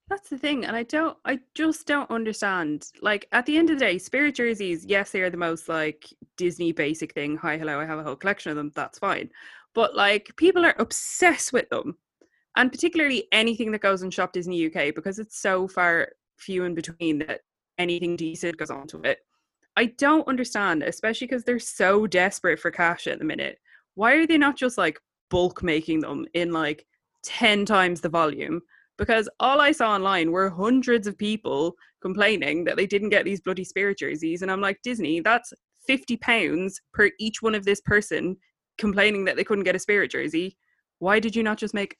That's the thing, and I don't, I just don't understand. Like at the end of the day, spirit jerseys, yes, they are the most like Disney basic thing. Hi, hello, I have a whole collection of them. That's fine, but like people are obsessed with them, and particularly anything that goes on Shop Disney UK because it's so far few in between that anything decent goes onto it. I don't understand, especially because they're so desperate for cash at the minute. Why are they not just like bulk making them in like 10 times the volume? Because all I saw online were hundreds of people complaining that they didn't get these bloody spirit jerseys. And I'm like, Disney, that's 50 pounds per each one of this person complaining that they couldn't get a spirit jersey. Why did you not just make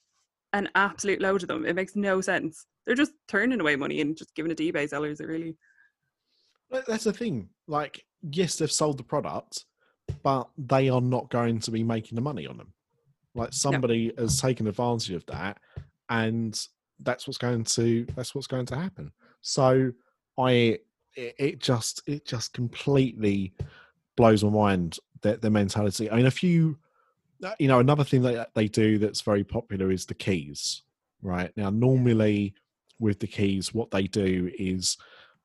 an absolute load of them? It makes no sense. They're just turning away money and just giving it to eBay sellers, it really. That's the thing. Like, yes, they've sold the product, but they are not going to be making the money on them. Like somebody has taken advantage of that, and that's what's going to that's what's going to happen. So I it, it just it just completely blows my mind their, their mentality. I mean, a few, you know, another thing that they do that's very popular is the keys. Right now, normally with the keys, what they do is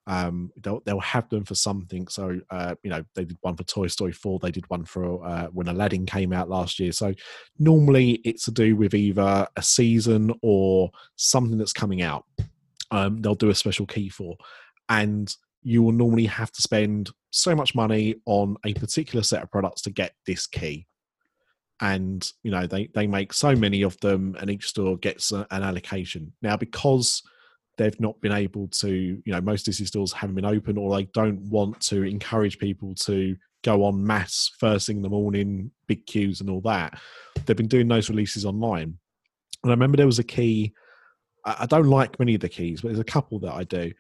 um, they'll they'll have them for something. So uh, you know, they did one for Toy Story Four. They did one for uh, when Aladdin came out last year. So normally it's to do with either a season or something that's coming out. Um, they'll do a special key for, and you will normally have to spend so much money on a particular set of products to get this key. And you know they they make so many of them, and each store gets a, an allocation. Now because they've not been able to, you know, most Disney stores haven't been open, or they don't want to encourage people to go on mass first thing in the morning, big queues and all that. They've been doing those releases online. And I remember there was a key. I don't like many of the keys, but there's a couple that I do.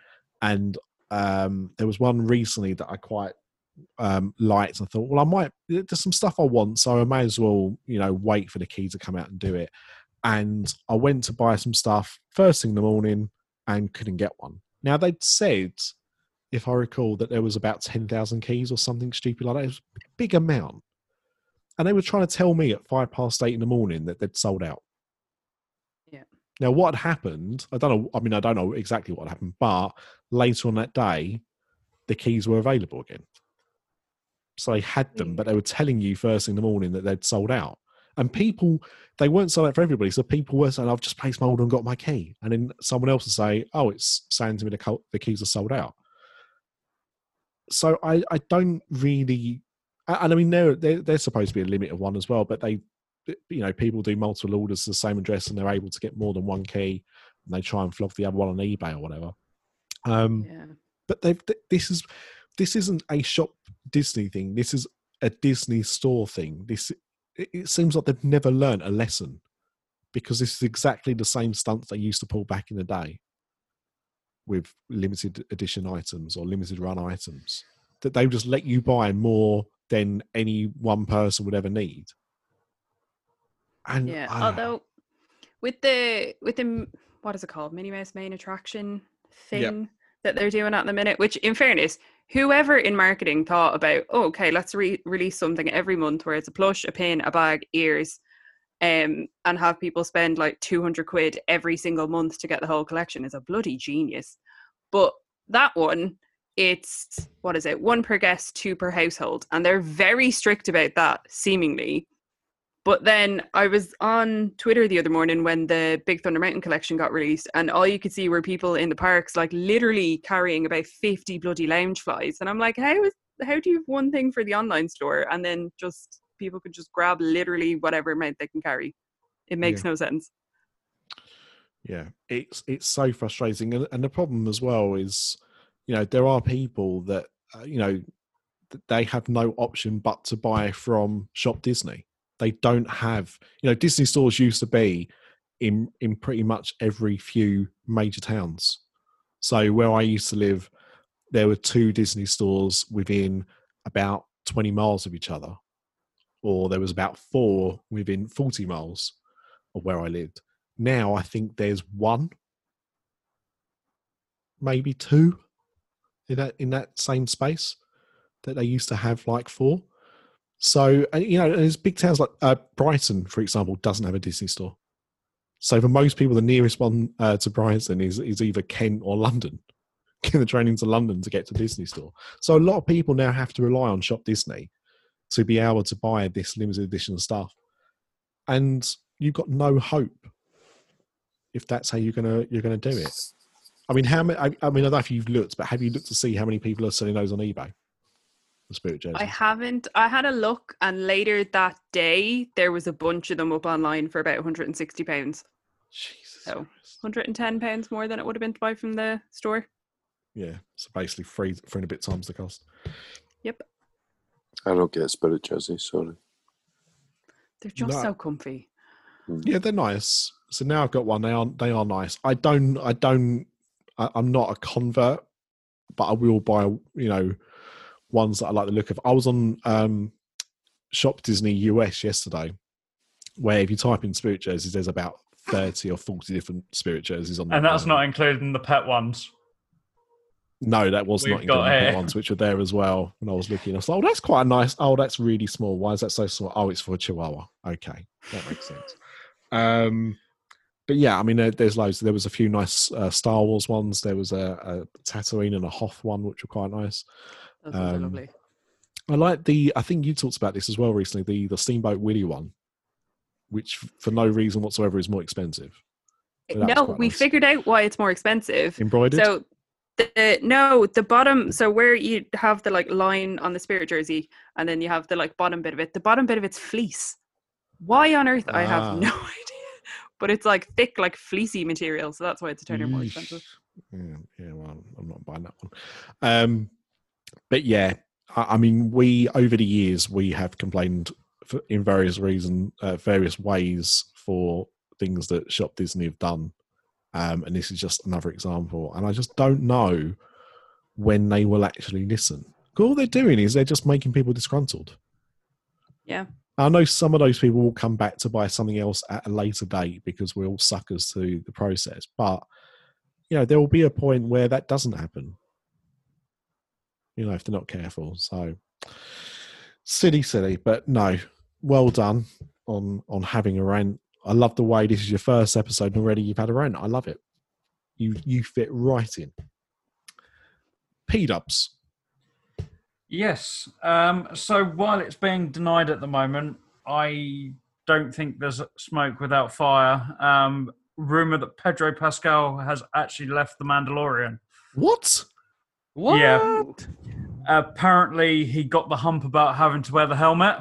And um, there was one recently that I quite um, liked. I thought, well, I might. There's some stuff I want, so I may as well, you know, wait for the key to come out and do it. And I went to buy some stuff first thing in the morning and couldn't get one. Now they'd said, if I recall, that there was about ten thousand keys or something stupid like that. It was a big amount, and they were trying to tell me at five past eight in the morning that they'd sold out. Yeah. Now, what had happened? I don't know. I mean, I don't know exactly what happened, but later on that day, the keys were available again. So they had them, Mm. but they were telling you first thing in the morning that they'd sold out. And people, they weren't sold out for everybody. So people were saying, I've just placed my order and got my key. And then someone else would say, Oh, it's saying to me the, the keys are sold out. So I, I don't really, and I mean, they're, they're, they're supposed to be a limit of one as well, but they, you know, people do multiple orders to the same address and they're able to get more than one key and they try and flog the other one on eBay or whatever. Um, Yeah. but they've th- this is this isn't a shop Disney thing. This is a Disney store thing. This it, it seems like they've never learned a lesson because this is exactly the same stunts they used to pull back in the day with limited edition items or limited run items that they would just let you buy more than any one person would ever need. And Yeah. I- Although with the with the what is it called? Minnie Mouse main attraction thing Yep. that they're doing at the minute, which in fairness, whoever in marketing thought about, oh, okay, let's re- release something every month where it's a plush, a pin, a bag, ears, um, and have people spend like 200 quid every single month to get the whole collection is a bloody genius. But that one, it's what is it? One per guest, two per household. And they're very strict about that, seemingly. But then I was on Twitter the other morning when the Big Thunder Mountain collection got released, and all you could see were people in the parks, like literally carrying about fifty bloody Loungeflies. And I'm like, how is how do you have one thing for the online store, and then just people could just grab literally whatever amount they can carry? It makes no sense. yeah it's it's so frustrating and, and the problem as well is you know there are people that uh, you know they have no option but to buy from shop disney they don't have you know disney stores used to be in in pretty much every few major towns so where i used to live there were two disney stores within about 20 miles of each other or there was about four within 40 miles of where i lived now I think there's one, maybe two in that in that same space that they used to have like four. So you know, there's big towns like uh, Brighton, for example, doesn't have a Disney store. So for most people, the nearest one uh, to Brighton is is either Kent or London. Get the train into London to get to Disney store. So a lot of people now have to rely on Shop Disney to be able to buy this limited edition stuff, and you've got no hope if that's how you're gonna you're gonna do it. I mean, how many? I, I mean, I don't know if you've looked, but have you looked to see how many people are selling those on eBay? The spirit jerseys. I haven't. I had a look, and later that day there was a bunch of them up online for about 160 pounds. Jesus. So Christ. 110 pounds more than it would have been to buy from the store. Yeah, so basically three three and a bit times the cost. Yep, I don't get spirit jersey, sorry. they're just No. so comfy. Hmm. Yeah, they're nice. So now I've got one. They are they are nice. I don't I don't I, I'm not a convert, but I will buy you know ones that I like the look of. I was on um Shop Disney US yesterday, where if you type in spirit jerseys, there's about thirty or forty different spirit jerseys on. And that's not including the pet ones. No, that was not We've got including the here. ones which were there as well. When I was looking, I was like, "Oh, that's quite a nice. Oh, that's really small. Why is that so small? Oh, it's for a Chihuahua. Okay, that makes sense." Um, but yeah, I mean, there, there's loads. There was a few nice uh, Star Wars ones. There was a, a Tatooine and a Hoth one, which were quite nice. Um, lovely. I like the. I think you talked about this as well recently. The the Steamboat Willie one, which for no reason whatsoever is more expensive. No, we nice. figured out why it's more expensive. Embroidered. So the no, the bottom. So where you have the like line on the spirit jersey, and then you have the like bottom bit of it. The bottom bit of it's fleece. Why on earth? I Ah. have no idea. but it's like thick, like fleecy material, so that's why it's a tenner more expensive. Yeah, yeah. Well, I'm- I'm not buying that one. Um, but yeah, I, I mean, we over the years we have complained for, in various reason, uh, various ways for things that Shop Disney have done, um, and this is just another example. And I just don't know when they will actually listen. All they're doing is they're just making people disgruntled. Yeah. I know some of those people will come back to buy something else at a later date because we're all suckers to the process. But you know, there will be a point where that doesn't happen. You know, if they're not careful. So silly, silly, but no, well done on on having a rant. I love the way this is your first episode and already you've had a rant. I love it. You you fit right in. P dubs. Yes. Um, so while it's being denied at the moment, I don't think there's smoke without fire. Um, rumor that Pedro Pascal has actually left The Mandalorian. What? What? Yeah. Apparently, he got the hump about having to wear the helmet.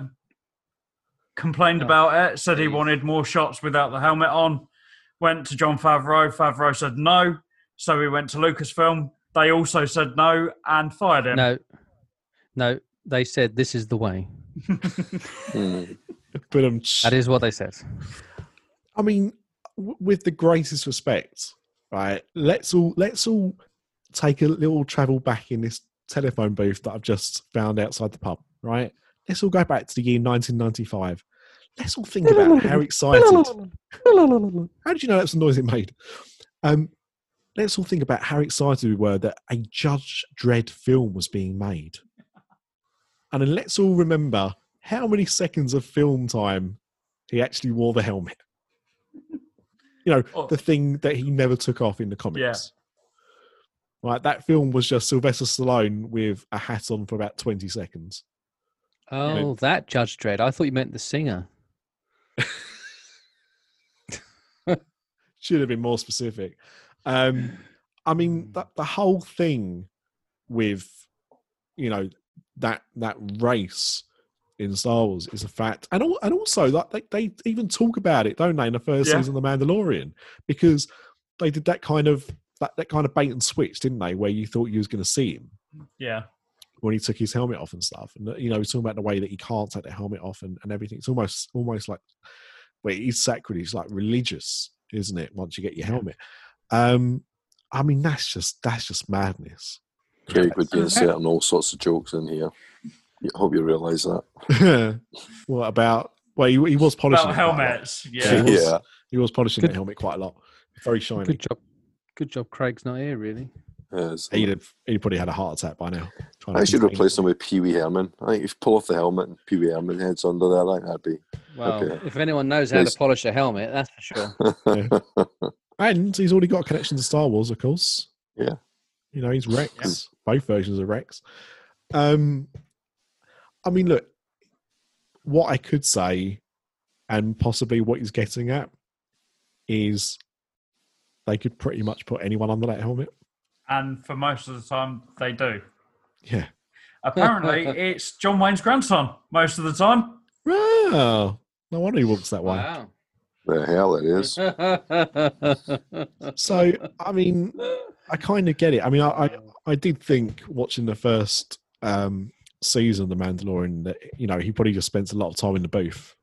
Complained Oh, about it. Said he wanted more shots without the helmet on. Went to Jon Favreau. Favreau said no. So he went to Lucasfilm. They also said no and fired him. No, no. They said this is the way. But um, That is what they said. I mean, w- with the greatest respect, right? Let's all let's all take a little travel back in this telephone booth that I've just found outside the pub, right? Let's all go back to the year 1995. Let's all think about how excited. How did you know that's the noise it made? Um, let's all think about how excited we were that a Judge Dredd film was being made. And then let's all remember how many seconds of film time he actually wore the helmet. You know, Oh. the thing that he never took off in the comics. Right, that film was just Sylvester Stallone with a hat on for about 20 seconds. Oh, that Judge Dredd. I thought you meant the singer. should have been more specific. Um, I mean, the, the whole thing with you know that that race in Star Wars is a fact, and al- and also like they, they even talk about it, don't they, in the first Yeah. season of The Mandalorian, because they did that kind of that, that kind of bait and switch, didn't they, where you thought you was going to see him Yeah. when he took his helmet off and stuff, and you know, he's talking about the way that he can't take the helmet off and, and everything. It's almost almost like wait, it's sacred. It's like religious, isn't it? Once you get your helmet, um, I mean, that's just that's just madness. Craig would be inserting all sorts of jokes in here. I hope you realise that. Yeah. What about? Well, he, he was polishing About it quite a lot. helmets. Yeah, Yeah. he was, Yeah. he was polishing Good- the helmet quite a lot. Very shiny. Good job. Good job. Craig's not here, really. Yes. He'd have he'd probably had a heart attack by now. I should replace him with Pee Wee Herman. I think if you pull off the helmet and Pee Wee Herman heads under there, I think that'd be. Well, Okay. if anyone knows how Yes. to polish a helmet, that's for sure. And he's already got a connection to Star Wars, of course. Yeah. You know, he's Rex. Both versions of Rex. Um, I mean, look, what I could say, and possibly what he's getting at, is they could pretty much put anyone under that helmet. And for most of the time, they do. Yeah. Apparently, it's John Wayne's grandson most of the time. Oh, no wonder he walks that way. Wow. the hell it is. So, I mean, I kind of get it. I mean, I, I, I did think watching the first um, season of The Mandalorian that, you know, he probably just spent a lot of time in the booth.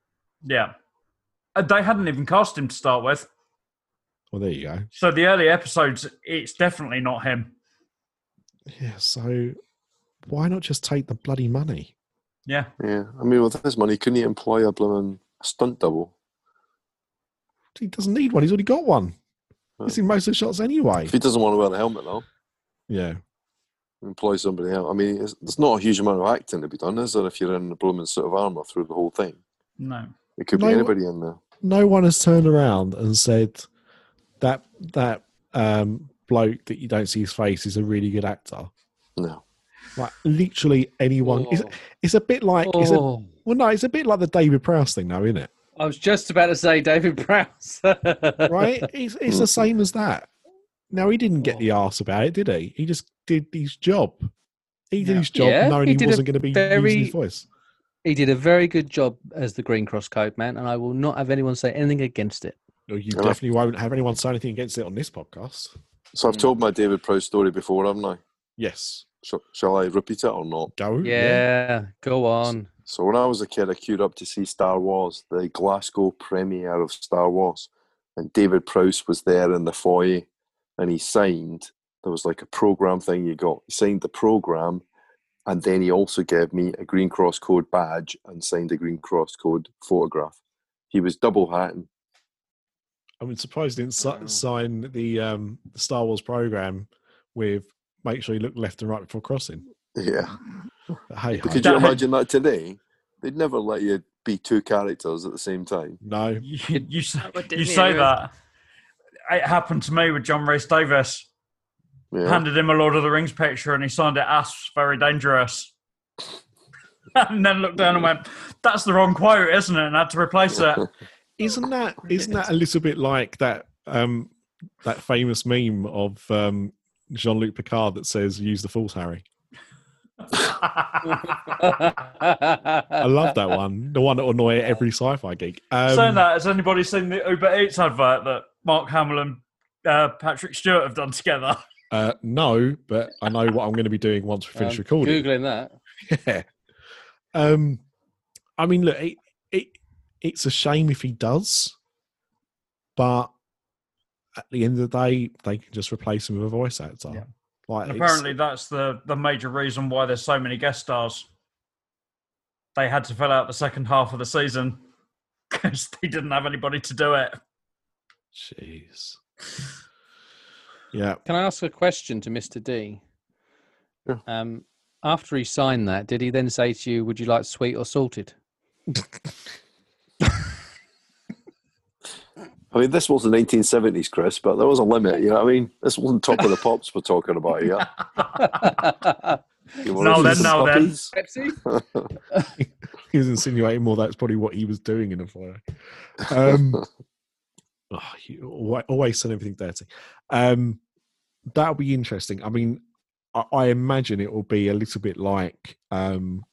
Yeah. Uh, They hadn't even cast him to start with. Well, there you go. So the early episodes, it's definitely not him. Yeah, so why not just take the bloody money? Yeah. Yeah. I mean, with his money, couldn't he employ a blooming stunt double? He doesn't need one. He's already got one. Oh. He's in most of the shots anyway. If he doesn't want to wear the helmet, though, Yeah. employ somebody else. I mean, it's, there's not a huge amount of acting to be done, is there, if you're in a blooming suit of armour through the whole thing? No. It could No. be anybody in there. No one has turned around and said that that um, bloke that you don't see his face is a really good actor. No. Like literally anyone. It's, it's a bit like it's a, Oh, well, no, it's a bit like the David Prowse thing, though, isn't it? I was just about to say David Prowse. Right? it's it's the same as that. Now he didn't get Oh. the arse about it, did he? He just did his job. He did Yeah. his job, Yeah, knowing he he, wasn't going to be very- using his voice. He did a very good job as the Green Cross Code man, and I will not have anyone say anything against it. No, you Yeah. definitely won't have anyone say anything against it on this podcast. So I've told my David Prowse story before, haven't I? Yes. Shall, shall I repeat it or not? Go. Yeah, go on. So when I was a kid, I queued up to see Star Wars, the Glasgow premiere of Star Wars, and David Prowse was there in the foyer, and he signed. There was like a program thing you got. He signed the program, and then he also gave me a Green Cross Code badge and signed a Green Cross Code photograph. He was double hatting. I'm surprised he didn't si- sign the um, the Star Wars program with make sure you look left and right before crossing. Yeah. Hey, But could you imagine that today? They'd never let you be two characters at the same time. no. You, you, s- you say anyway. that. It happened to me with John Rhys-Davies. Yeah. Handed him a Lord of the Rings picture and he signed it Asps Very Dangerous. and then looked down and went, That's the wrong quote, isn't it? And had to replace it. Isn't that isn't that a little bit like that um, that famous meme of um, Jean Luc Picard that says "Use the Force, Harry"? I love that one. The one that will annoy every sci-fi geek. Um, Saying that, has anybody seen the Uber Eats advert that Mark Hamill and uh, Patrick Stewart have done together? Uh, no, but I know what I'm going to be doing once we finish Um, recording. Googling that. Yeah. Um, I mean, look, it, it it's a shame if he does, but at the end of the day, they can just replace him with a voice actor. Yeah. Like, apparently, that's the, the major reason why there's so many guest stars. They had to fill out the second half of the season because they didn't have anybody to do it. jeez. Yeah. Can I ask a question to Mr. D? Yeah. Um, after he signed that, did he then say to you, "Would you like sweet or salted?" I mean, this was the 1970s, Chris, but there was a limit. You know what I mean? This wasn't top of the pops we're talking about here. You wanna No, see then, some no, then. Pepsi. he was insinuating more that's probably what he was doing in a fire. Um, oh, you always, always everything dirty. Um, that'll be interesting. I mean, I, I imagine it will be a little bit like um,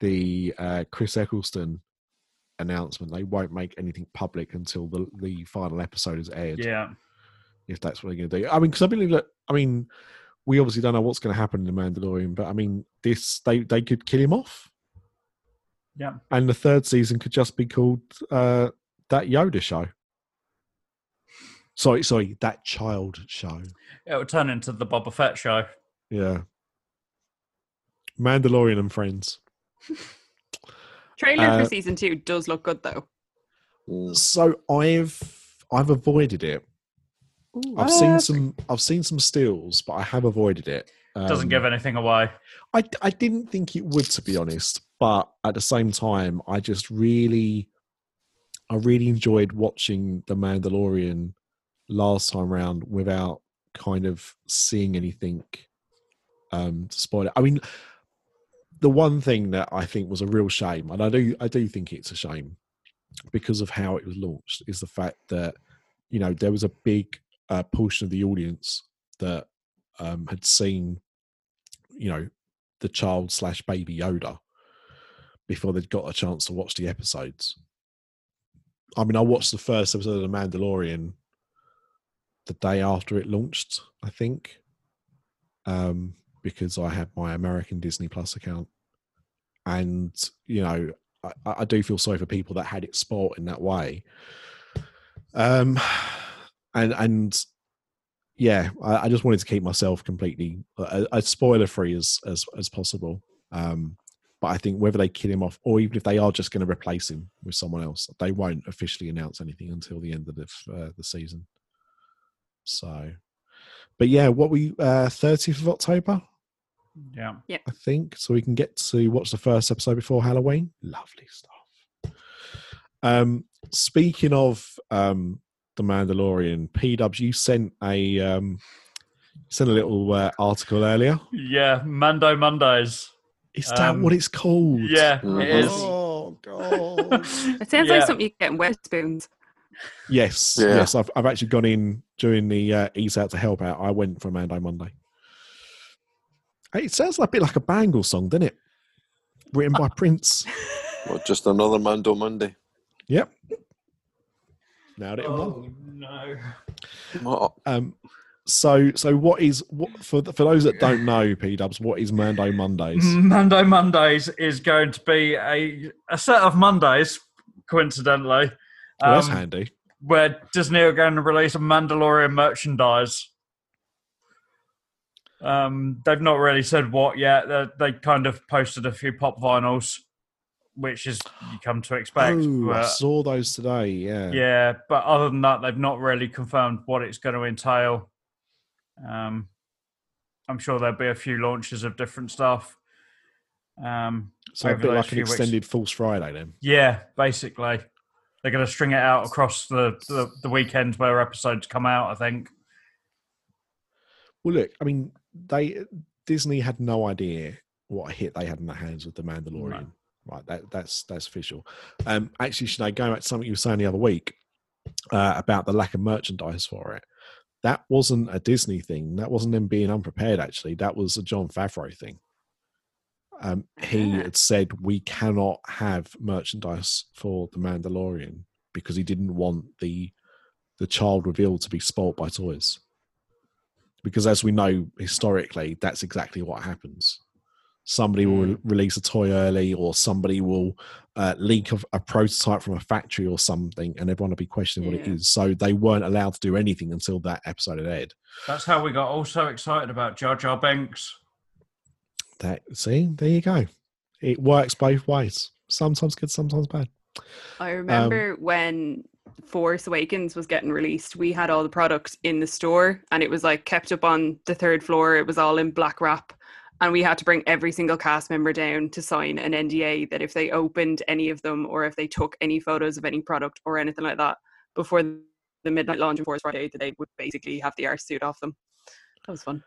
the uh, Chris Eccleston announcement. They won't make anything public until the the final episode is aired. Yeah. if that's what they're going to do. I mean, because I believe that. I mean, we obviously don't know what's going to happen in the Mandalorian, but I mean, this they they could kill him off, Yeah. and the third season could just be called uh, that Yoda show. Sorry, sorry, that child show. It would turn into the Boba Fett show. Yeah, Mandalorian and friends. Trailer Uh, for season two does look good though. So I've I've avoided it. I've Ah, seen some I've seen some steals, but I have avoided it. Doesn't Um, give anything away. I, I didn't think it would, to be honest. But at the same time, I just really, I really enjoyed watching The Mandalorian last time round without kind of seeing anything um, to spoil it. I mean, the one thing that I think was a real shame, and I do, I do think it's a shame because of how it was launched, is the fact that you know there was a big uh, portion of the audience that um, had seen you know the child slash baby Yoda before they'd got a chance to watch the episodes. I mean, I watched the first episode of The Mandalorian the day after it launched, I think, um, because I had my American Disney Plus account, and you know, I, I do feel sorry for people that had it spoilt in that way. Um, and and yeah, I, I just wanted to keep myself completely uh, as spoiler free as as as possible. Um, but I think whether they kill him off or even if they are just going to replace him with someone else, they won't officially announce anything until the end of the uh, the season. So, but yeah, what we uh, 30th of October, Yeah. I think, so we can get to watch the first episode before Halloween. Lovely stuff. Um, speaking of um, the Mandalorian, P Dubs, you sent a um, sent a little uh, article earlier. Yeah. Mando Mondays. Is that Um, what it's called? Yeah, it is. Oh god. It sounds Yeah. like something you get in Wetherspoons. yes, Yeah. yes. I've I've actually gone in during the uh, Eat Out to help out. I went for Mando Monday. Hey, It sounds like a bit like a Bangle song, doesn't it? Written by Prince. Well, just another Mando Monday. Yep. Nailed it. Oh no! Well, Um, so so what is what for for those that don't know, P Dubs, what is Mando Mondays? Mando Mondays is going to be a a set of Mondays, coincidentally, Well, that's um, handy. where Disney are going to release a Mandalorian merchandise. Um, they've not really said what yet. They, they kind of posted a few pop vinyls, which is you come to expect. Oh, I saw those today. Yeah. yeah, but other than that, they've not really confirmed what it's going to entail. Um, I'm sure there'll be a few launches of different stuff. Um, So a bit like an few weeks. extended Force Friday then. yeah, basically, they're going to string it out across the, the the weekend where episodes come out. I think. Well, look, I mean, they Disney had no idea what a hit they had in their hands with the Mandalorian. Right, that that's that's official. Um, actually, Sinead, going back to something you were saying the other week uh, about the lack of merchandise for it, that wasn't a Disney thing. That wasn't them being unprepared. Actually, that was a Jon Favreau thing. Um, he Ah. had said we cannot have merchandise for the Mandalorian because he didn't want the the child reveal to be spoilt by toys because as we know historically that's exactly what happens. Somebody will re- release a toy early or somebody will uh, leak a, a prototype from a factory or something and everyone will be questioning what it is. So they weren't allowed to do anything until that episode had aired. That's how we got all so excited about Jar Jar Binks. that see there you go. It works both ways. Sometimes good sometimes bad. I Um, remember when Force Awakens was getting released, we had all the products in the store and it was like kept up on the third floor. It was all in black wrap. And we had to bring every single cast member down to sign an NDA that if they opened any of them or if they took any photos of any product or anything like that before the midnight launch of Force Friday, that they would basically have the arse suit off them. That was fun.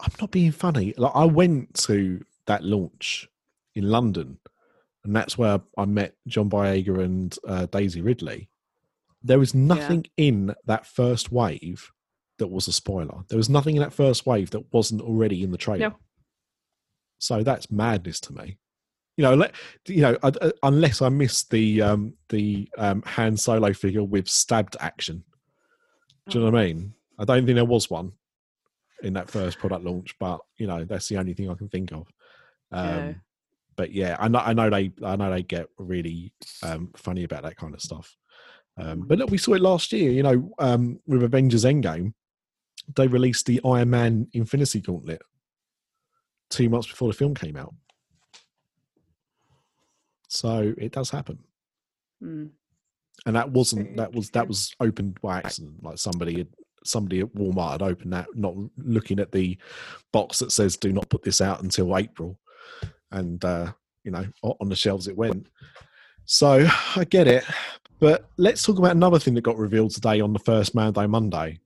I'm not being funny. Like I went to that launch in London, and that's where I met John Boyega and uh, Daisy Ridley. There was nothing in that first wave that was a spoiler. There was nothing in that first wave that wasn't already in the trailer. No. So that's madness to me. You know, let, you know, unless I missed the um, the um, Han Solo figure with stabbed action. Do you know what I mean? I don't think there was one in that first product launch, but you know that's the only thing I can think of. Um, Yeah. But yeah, I know, I know they, I know they get really um, funny about that kind of stuff. Um, but look, we saw it last year. You know, um, with Avengers Endgame, they released the Iron Man Infinity Gauntlet two months before the film came out. So it does happen. Mm. and that wasn't that was that was opened by accident. Like somebody had somebody at walmart had opened that not looking at the box that says do not put this out until april. And uh you know on the shelves it went. So i get it but let's talk about another thing that got revealed today on the first mando monday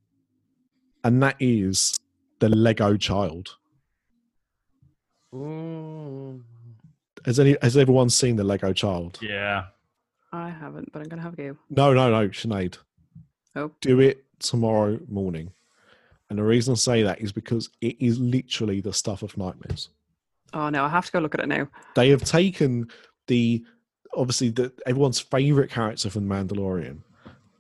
and that is the lego child has any has everyone seen the lego child Yeah. I haven't, but I'm going to have a go. No, no, no, Sinead. Oh. Do it tomorrow morning. And the reason I say that is because it is literally the stuff of nightmares. Oh no, I have to go look at it now. They have taken the obviously the everyone's favorite character from The Mandalorian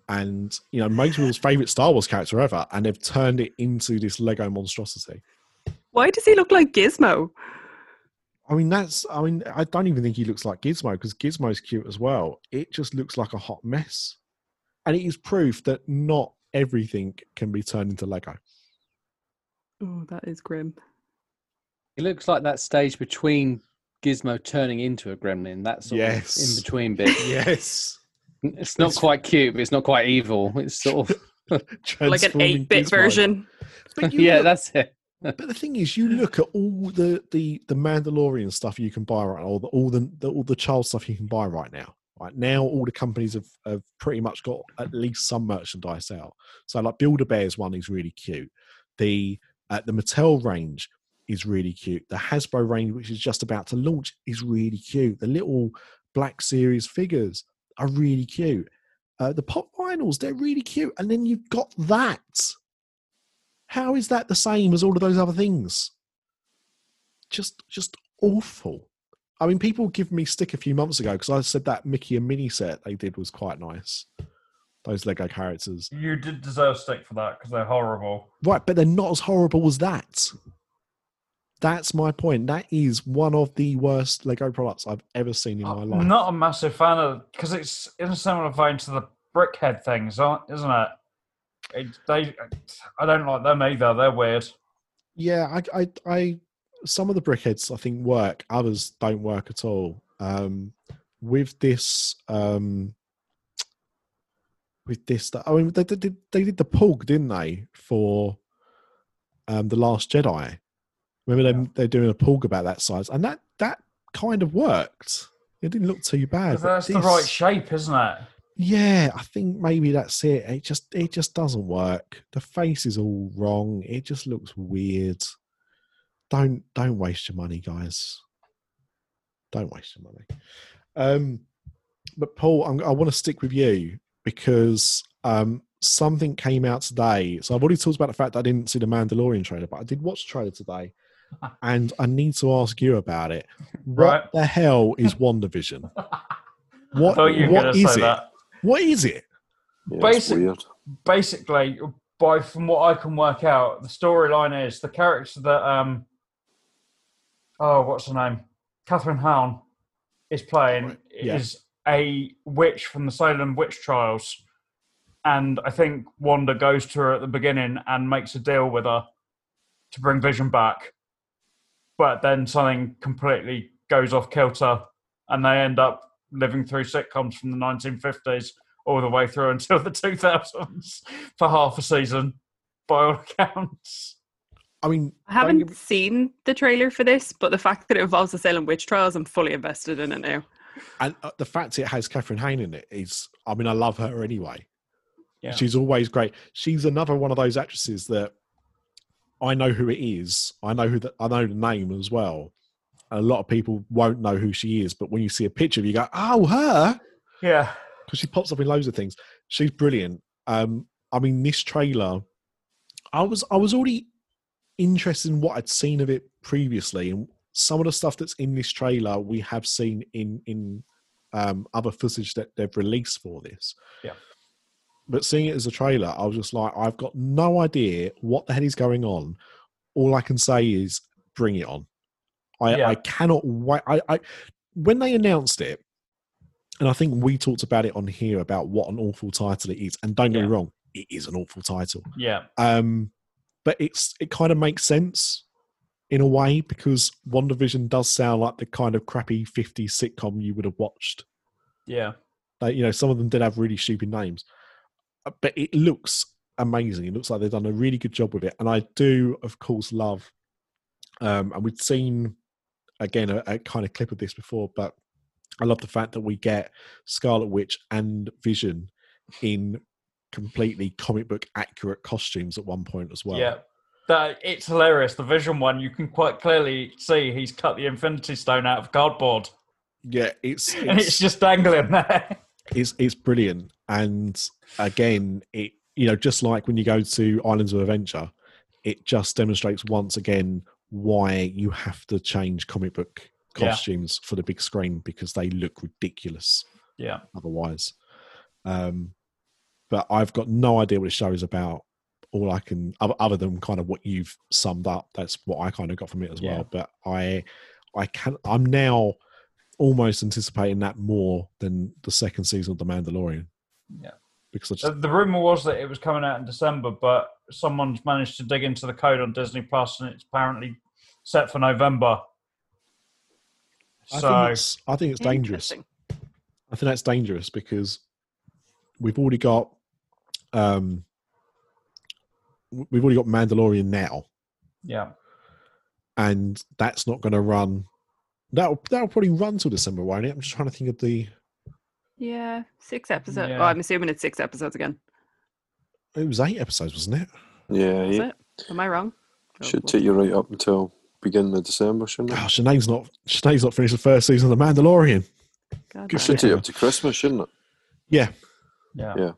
and you know most people's favorite Star Wars character ever, and they've turned it into this Lego monstrosity. Why does he look like Gizmo? I mean, that's. I mean, I don't even think he looks like Gizmo because Gizmo's cute as well. It just looks like a hot mess, and it is proof that not everything can be turned into Lego. Oh, that is grim. It looks like that stage between Gizmo turning into a gremlin. That sort Yes. of in between bit. Yes, It's not quite cute, but it's not quite evil. It's sort of Like an 8 bit version. But you yeah, look- that's it. But the thing is, you look at all the the the Mandalorian stuff you can buy right now, all the all the, the all the child stuff you can buy right now. Right now, all the companies have, have pretty much got at least some merchandise out. So, like Build a Bears one is really cute. The uh, the Mattel range is really cute. The Hasbro range, which is just about to launch, is really cute. The little Black Series figures are really cute. Uh, the pop vinyls, they're really cute. And then you've got that. How is that the same as all of those other things? Just, just awful. I mean, people give me stick a few months ago because I said that Mickey and Minnie set they did was quite nice. Those Lego characters. You did deserve stick for that because they're horrible. Right, but they're not as horrible as that. That's my point. That is one of the worst Lego products I've ever seen in my life. I'm not a massive fan of because it's in a similar vein to the brickhead things, aren't- isn't it? it? They, I don't like them either. They're weird. Yeah, I, I, I, some of the brickheads I think work. Others don't work at all. Um, with this, um, with this, I mean, they, they did they did the pug, didn't they, for um, the Last Jedi? Remember them? They're doing a pug about that size, and that that kind of worked. It didn't look too bad. that's the right shape, isn't it? Yeah, I think maybe that's it. It just it just doesn't work. The face is all wrong. It just looks weird. Don't don't waste your money, guys. Don't waste your money. Um, but Paul, I'm, I want to stick with you because um, something came out today. So I've already talked about the fact that I didn't see the Mandalorian trailer, but I did watch the trailer today, and I need to ask you about it. What Right. the hell is WandaVision? I What thought you were what going to is say it? that. What is it? Yeah, Basic- weird. basically, by from what I can work out, the storyline is the character that um oh, what's her name? Kathryn Hahn is playing Right, yeah. is a witch from the Salem witch trials. And I think Wanda goes to her at the beginning and makes a deal with her to bring Vision back. But then something completely goes off kilter and they end up living through sitcoms from the 1950s all the way through until the 2000s for half a season, by all accounts. I mean, I haven't get me- seen the trailer for this, but the fact that it involves the Salem witch trials, I'm fully invested in it now. and uh, the fact it has Kathryn Hahn in it is, I mean, I love her anyway. Yeah. She's always great. She's another one of those actresses that I know who it is. I know who the, I know the name as well. A lot of people won't know who she is, but when you see a picture you go, "Oh, her," Yeah. because she pops up in loads of things. She's brilliant. Um, I mean, this trailer, I was I was already interested in what I'd seen of it previously, and some of the stuff that's in this trailer we have seen in in um, other footage that they've released for this. Yeah. But seeing it as a trailer, I was just like, I've got no idea what the hell is going on. All I can say is, bring it on. I, Yeah. I cannot wait. I, I when they announced it, and I think we talked about it on here about what an awful title it is. And don't get me wrong, it is an awful title. Yeah. Um, but it's it kind of makes sense in a way because WandaVision does sound like the kind of crappy 50s sitcom you would have watched. Yeah. Like, you know, some of them did have really stupid names, but it looks amazing. It looks like they've done a really good job with it, and I do, of course, love. Um, and we've seen again a, a kind of clip of this before, but I love the fact that we get Scarlet Witch and Vision in completely comic book accurate costumes at one point as well. Yeah. That it's hilarious. The Vision one, you can quite clearly see he's cut the Infinity Stone out of cardboard, yeah, it's and it's it's, just dangling there. It's it's brilliant. And again, it you know just like when you go to Islands of Adventure, it just demonstrates once again why you have to change comic book Yeah. costumes for the big screen because they look ridiculous Yeah. otherwise. Um, but I've got no idea what the show is about. All I can, other, other than kind of what you've summed up, that's what I kind of got from it as Yeah. well. But I, I can, I'm now almost anticipating that more than the second season of The Mandalorian. Yeah. because I The, the rumor was that it was coming out in December, but someone's managed to dig into the code on Disney Plus, and it's apparently set for November. I So think it's, I think it's dangerous. I think that's dangerous because we've already got, um, we've already got Mandalorian now. yeah, and that's not going to run. That'll that'll probably run till December, won't it? I'm just trying to think of the. Yeah, six episodes. Yeah. Oh, I'm assuming it's six episodes again. It was eight episodes, wasn't it? Yeah, Is yeah. it? Am I wrong? Oh, Should well. take you right up until beginning of December, shouldn't it? Gosh, Sinead's not. Sinead's not finished the first season of The Mandalorian. God good Should it. take you up to Christmas, shouldn't it? Yeah. yeah, Yeah.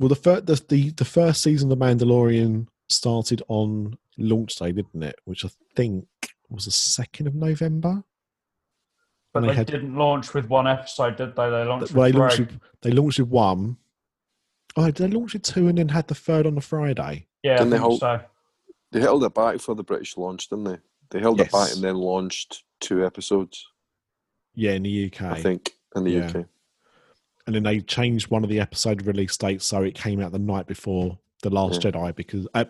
Well, the first the, the the first season of The Mandalorian started on launch day, didn't it? Which I think was the second of November. But they, they had- didn't launch with one episode, did they? They launched Well, they with launched three. with, they launched with one, Oh, did they launch it two and then had the third on the Friday? Yeah, Didn't I they think hold- so. They held it back for the British launch, didn't they? They held it back and then launched two episodes, Yeah, in the UK. I think, in the Yeah. UK. and then they changed one of the episode release dates so it came out the night before the Last Jedi because uh,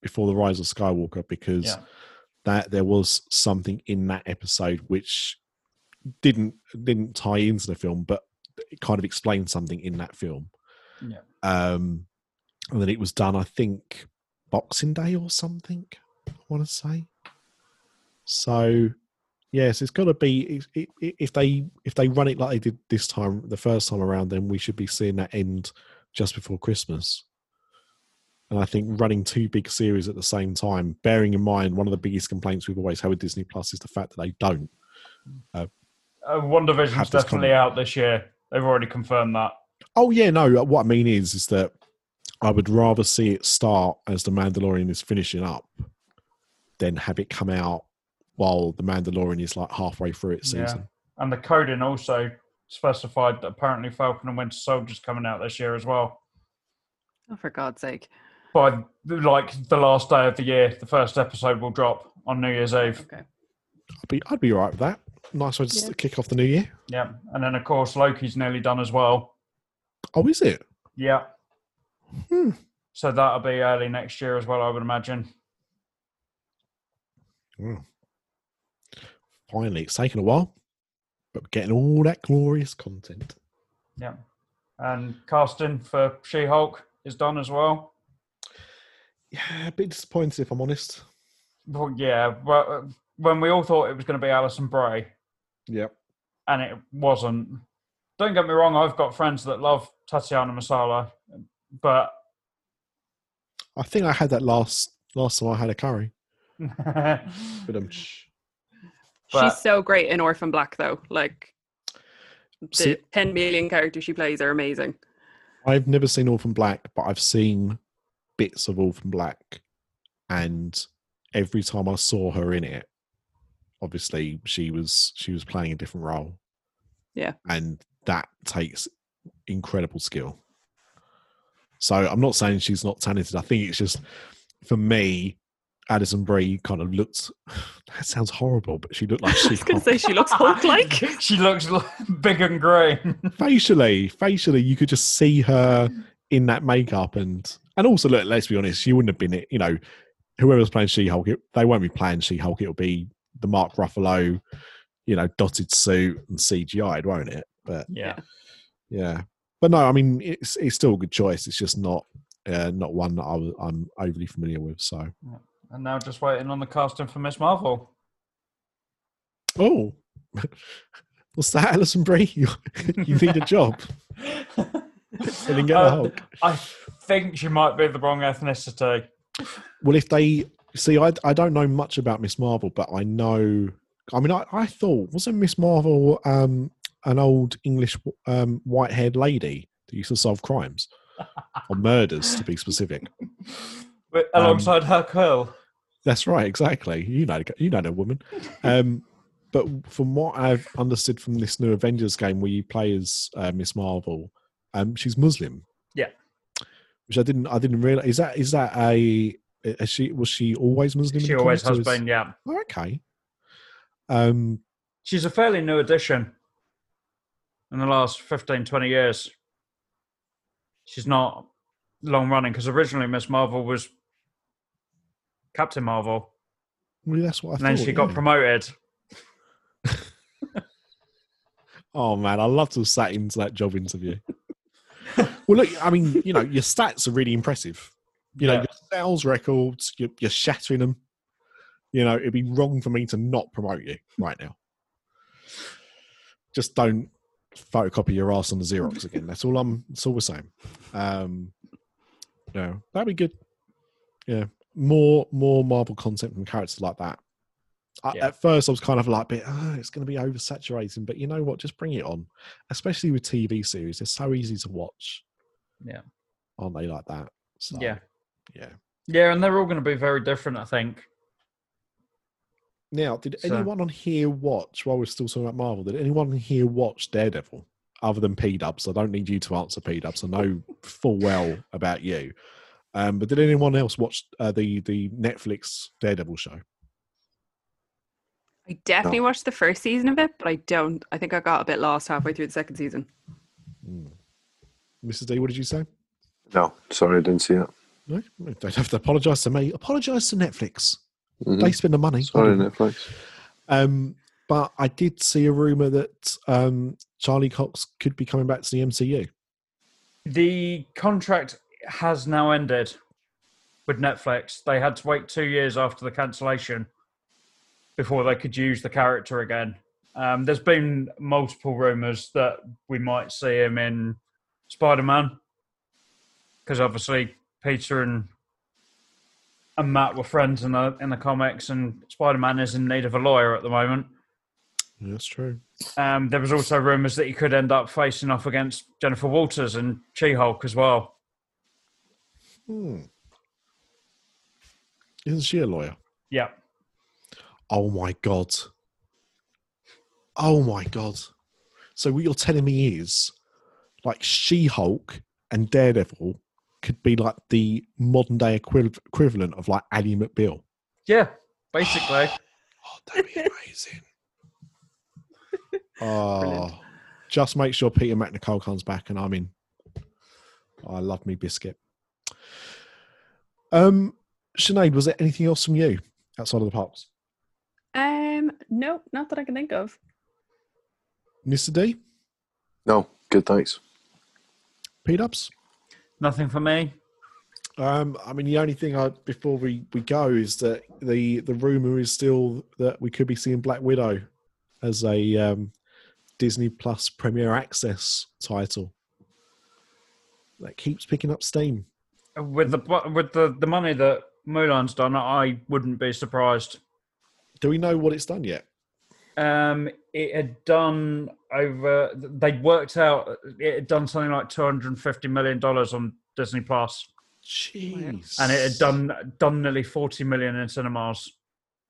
before the Rise of Skywalker because Yeah. that there was something in that episode which didn't didn't tie into the film, but it kind of explained something in that film. Yeah. Um, and then it was done, I think, Boxing Day or something. I want to say. So, yes, it's got to be if- they if they run it like they did this time, the first time around, then we should be seeing that end just before Christmas. And I think running two big series at the same time, bearing in mind one of the biggest complaints we've always had with Disney Plus is the fact that they don't. Uh, Uh, WandaVision's Have this definitely kind out this year. They've already confirmed that. Oh yeah, no. Uh, what I mean is, is that I would rather see it start as the Mandalorian is finishing up, than have it come out while the Mandalorian is like halfway through its Yeah. season. And the coding also specified that apparently Falcon and Winter Soldier's coming out this year as well. Oh, for God's sake. By like the last day of the year, the first episode will drop on New Year's Eve. Okay. I'd be, I'd be all right with that. Nice way to Yeah. kick off the new year. Yeah. And then, of course, Loki's nearly done as well. Oh, is it? Yeah. Hmm. So that'll be early next year as well, I would imagine. Oh. Finally, it's taken a while, but we're getting all that glorious content. Yeah. And casting for She Hulk is done as well. Yeah, a bit disappointed if I'm honest. Well, yeah. But uh, when we all thought it was going to be Alison Brie, Yep. and it wasn't. Don't get me wrong, I've got friends that love Tatiana Masala, but I think I had that last last time I had a curry. But um, shh. But- She's so great in Orphan Black, though. Like, the See- 10 million characters she plays are amazing. I've never seen Orphan Black, but I've seen bits of Orphan Black, and every time I saw her in it, obviously she was she was playing a different role. Yeah. and that takes incredible skill. So I'm not saying she's not talented. I think it's just for me, Addison Brie kind of looked. That sounds horrible, but she looked like I she was going to say she looks Hulk like. she looks big and green. facially, facially, you could just see her in that makeup, and and also look. Let's be honest, she wouldn't have been it. You know, whoever's playing She Hulk, they won't be playing She Hulk. It'll be the Mark Ruffalo, you know, dotted suit and CGI'd, won't it? But yeah. yeah, but no, I mean, it's it's still a good choice. It's just not uh, not one that I was, I'm overly familiar with. So, And now just waiting on the casting for Miss Marvel. oh, what's that, Alison Brie? You, you need a job. Didn't get Uh, I think she might be the wrong ethnicity. Well, if they see, I I don't know much about Miss Marvel, but I know. I mean, I, I thought wasn't Miss Marvel um, an old English um, white-haired lady that used to solve crimes or murders, to be specific. Um, Alongside her curl. That's right, exactly. You know, you know the woman. Um, but from what I've understood from this new Avengers game, where you play as uh, Miss Marvel, um, she's Muslim. Yeah. Which I didn't, I didn't realize. Is that is that a? Is she was she always Muslim? She always has been, yeah. Oh, okay. Um, She's a fairly new addition in the last 15, 20 years. She's not long running because originally Miss Marvel was Captain Marvel. well, that's what I and thought. then she got yeah. promoted. Oh man, I love to have sat into that job interview. well, look, I mean, you know, your stats are really impressive. You know, Yeah. your sales records, you're, you're shattering them. You know, it'd be wrong for me to not promote you right now. Just don't photocopy your ass on the Xerox again. That's all I'm. That's all we're saying. Um, no, that'd be good. Yeah, more more Marvel content from characters like that. I, Yeah. At first, I was kind of like, "Bit, oh, it's going to be oversaturating," but you know what? Just bring it on. Especially with TV series, they're so easy to watch, Yeah. aren't they? Like that. So, Yeah. Yeah. Yeah, and they're all going to be very different, I think. Now, did So- anyone on here watch? While we're still talking about Marvel, did anyone here watch Daredevil? other than P Dubs. I don't need you to answer P Dubs. I know full well about you. Um, but did anyone else watch uh, the the Netflix Daredevil show? I definitely watched the first season of it, but I don't. I think I got a bit lost halfway through the second season. Mrs. D, what did you say? No, sorry, I didn't see it. No, you don't have to apologise to me. Apologise to Netflix. Mhm. They spend the money. Sorry. Netflix. Um, but I did see a rumor that um, Charlie Cox could be coming back to the MCU. The contract has now ended with Netflix. They had to wait two years after the cancellation before they could use the character again. Um, there's been multiple rumors that we might see him in Spider Man because obviously Peter and and Matt were friends in the in the comics, and Spider Man is in need of a lawyer at the moment. That's true. Um, there was also rumours that he could end up facing off against Jennifer Walters and She Hulk as well. Hmm. Isn't she a lawyer? Yeah, Oh my god. Oh my god. So what you're telling me is like She Hulk and Daredevil could be like the modern day equivalent of like Ally McBeal. yeah, basically. Oh, that'd be amazing. oh, just make sure Peter MacNicol comes back and I'm in. I love me biscuit. Um, Sinead, was there anything else from you outside of the parks? Um, no, not that I can think of. Mr. D, No, good, thanks. Pete Ups? Nothing for me. Um, I mean, the only thing I before we, we go is that the the rumor is still that we could be seeing Black Widow as a um, Disney Plus Premier Access title. That keeps picking up steam. With the with the, the money that Mulan's done, I wouldn't be surprised. Do we know what it's done yet? Um, it had done over. They'd worked out it had done something like two hundred and fifty million dollars on Disney Plus, Jeez. and it had done done nearly forty million in cinemas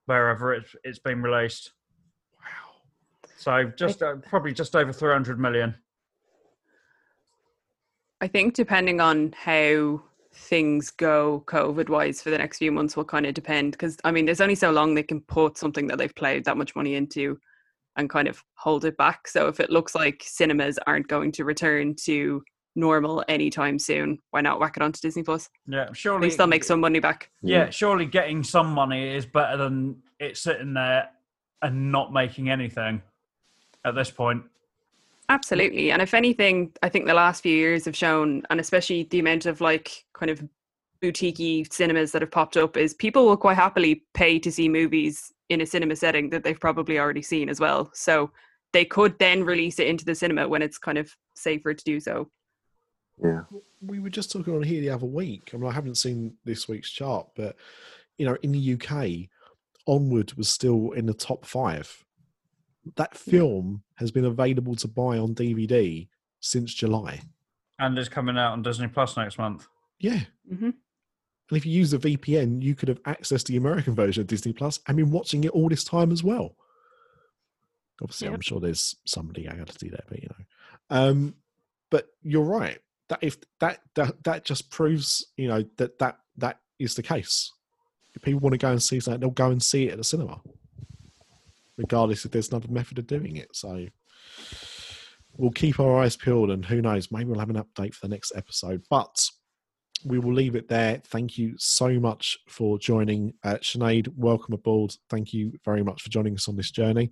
wherever it's it's been released. Wow. So just uh, probably just over three hundred million. I think depending on how things go COVID wise for the next few months will kind of depend because I mean there's only so long they can put something that they've played that much money into and kind of hold it back. So if it looks like cinemas aren't going to return to normal anytime soon, why not whack it onto Disney Plus? Yeah, surely least they'll make some money back. Yeah, surely getting some money is better than it sitting there and not making anything at this point. Absolutely. And if anything, I think the last few years have shown, and especially the amount of like kind of boutique cinemas that have popped up, is people will quite happily pay to see movies in a cinema setting that they've probably already seen as well. So they could then release it into the cinema when it's kind of safer to do so. Yeah. we were just talking on here the other week. I mean, I haven't seen this week's chart, but you know, in the UK, Onward was still in the top five. That film has been available to buy on DVD since July. And is coming out on Disney Plus next month. Yeah. hmm And if you use a VPN, you could have accessed the American version of Disney Plus and been watching it all this time as well. Obviously, I'm sure there's somebody I got to do that, but you know. Um, but you're right. That if that that that just proves, you know, that that that is the case. If people want to go and see something, they'll go and see it at the cinema, regardless if there's another method of doing it. So we'll keep our eyes peeled, and who knows, maybe we'll have an update for the next episode. But we will leave it there. Thank you so much for joining. Uh, Sinead, welcome aboard. Thank you very much for joining us on this journey.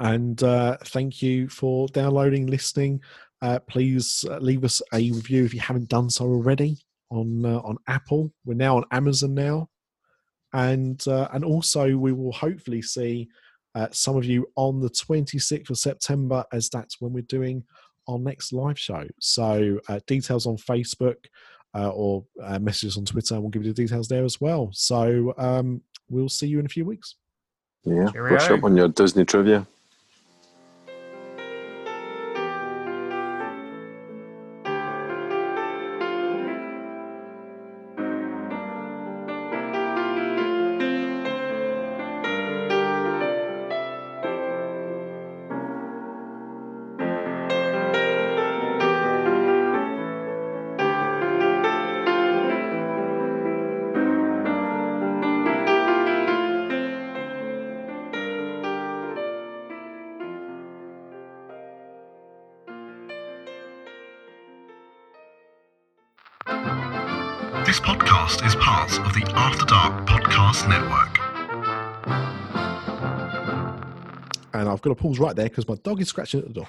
And uh, thank you for downloading, listening. Uh, please uh, leave us a review if you haven't done so already on uh, on Apple. We're now on Amazon now, and uh, and also we will hopefully see uh, some of you on the 26th of September, as that's when we're doing our next live show. So uh, details on Facebook uh, or uh, messages on Twitter, and we'll give you the details there as well. So um, we'll see you in a few weeks. Yeah. Cheerio. Brush up on your Disney trivia. And I've got to pause right there because my dog is scratching at the door.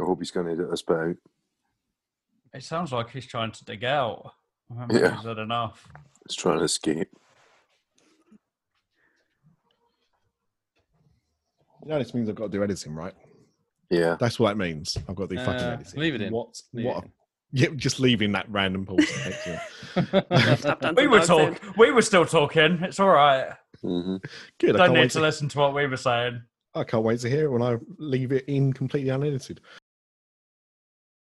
I hope he's going to edit this bit out. It sounds like he's trying to dig out. I haven't Yeah. enough. He's trying to escape. You know, this means I've got to do editing, right? Yeah. That's what that means. I've got to do fucking Uh, editing. leave it in. What? Leave what? it in. Yeah, just leaving that random pause. Excellent. Tap dancing We were dog sound. talk. We were still talking. It's all right. hmm Good. I Don't can't, need wait to to, listen to what we were saying. I can't wait to hear it when I leave it in completely unedited.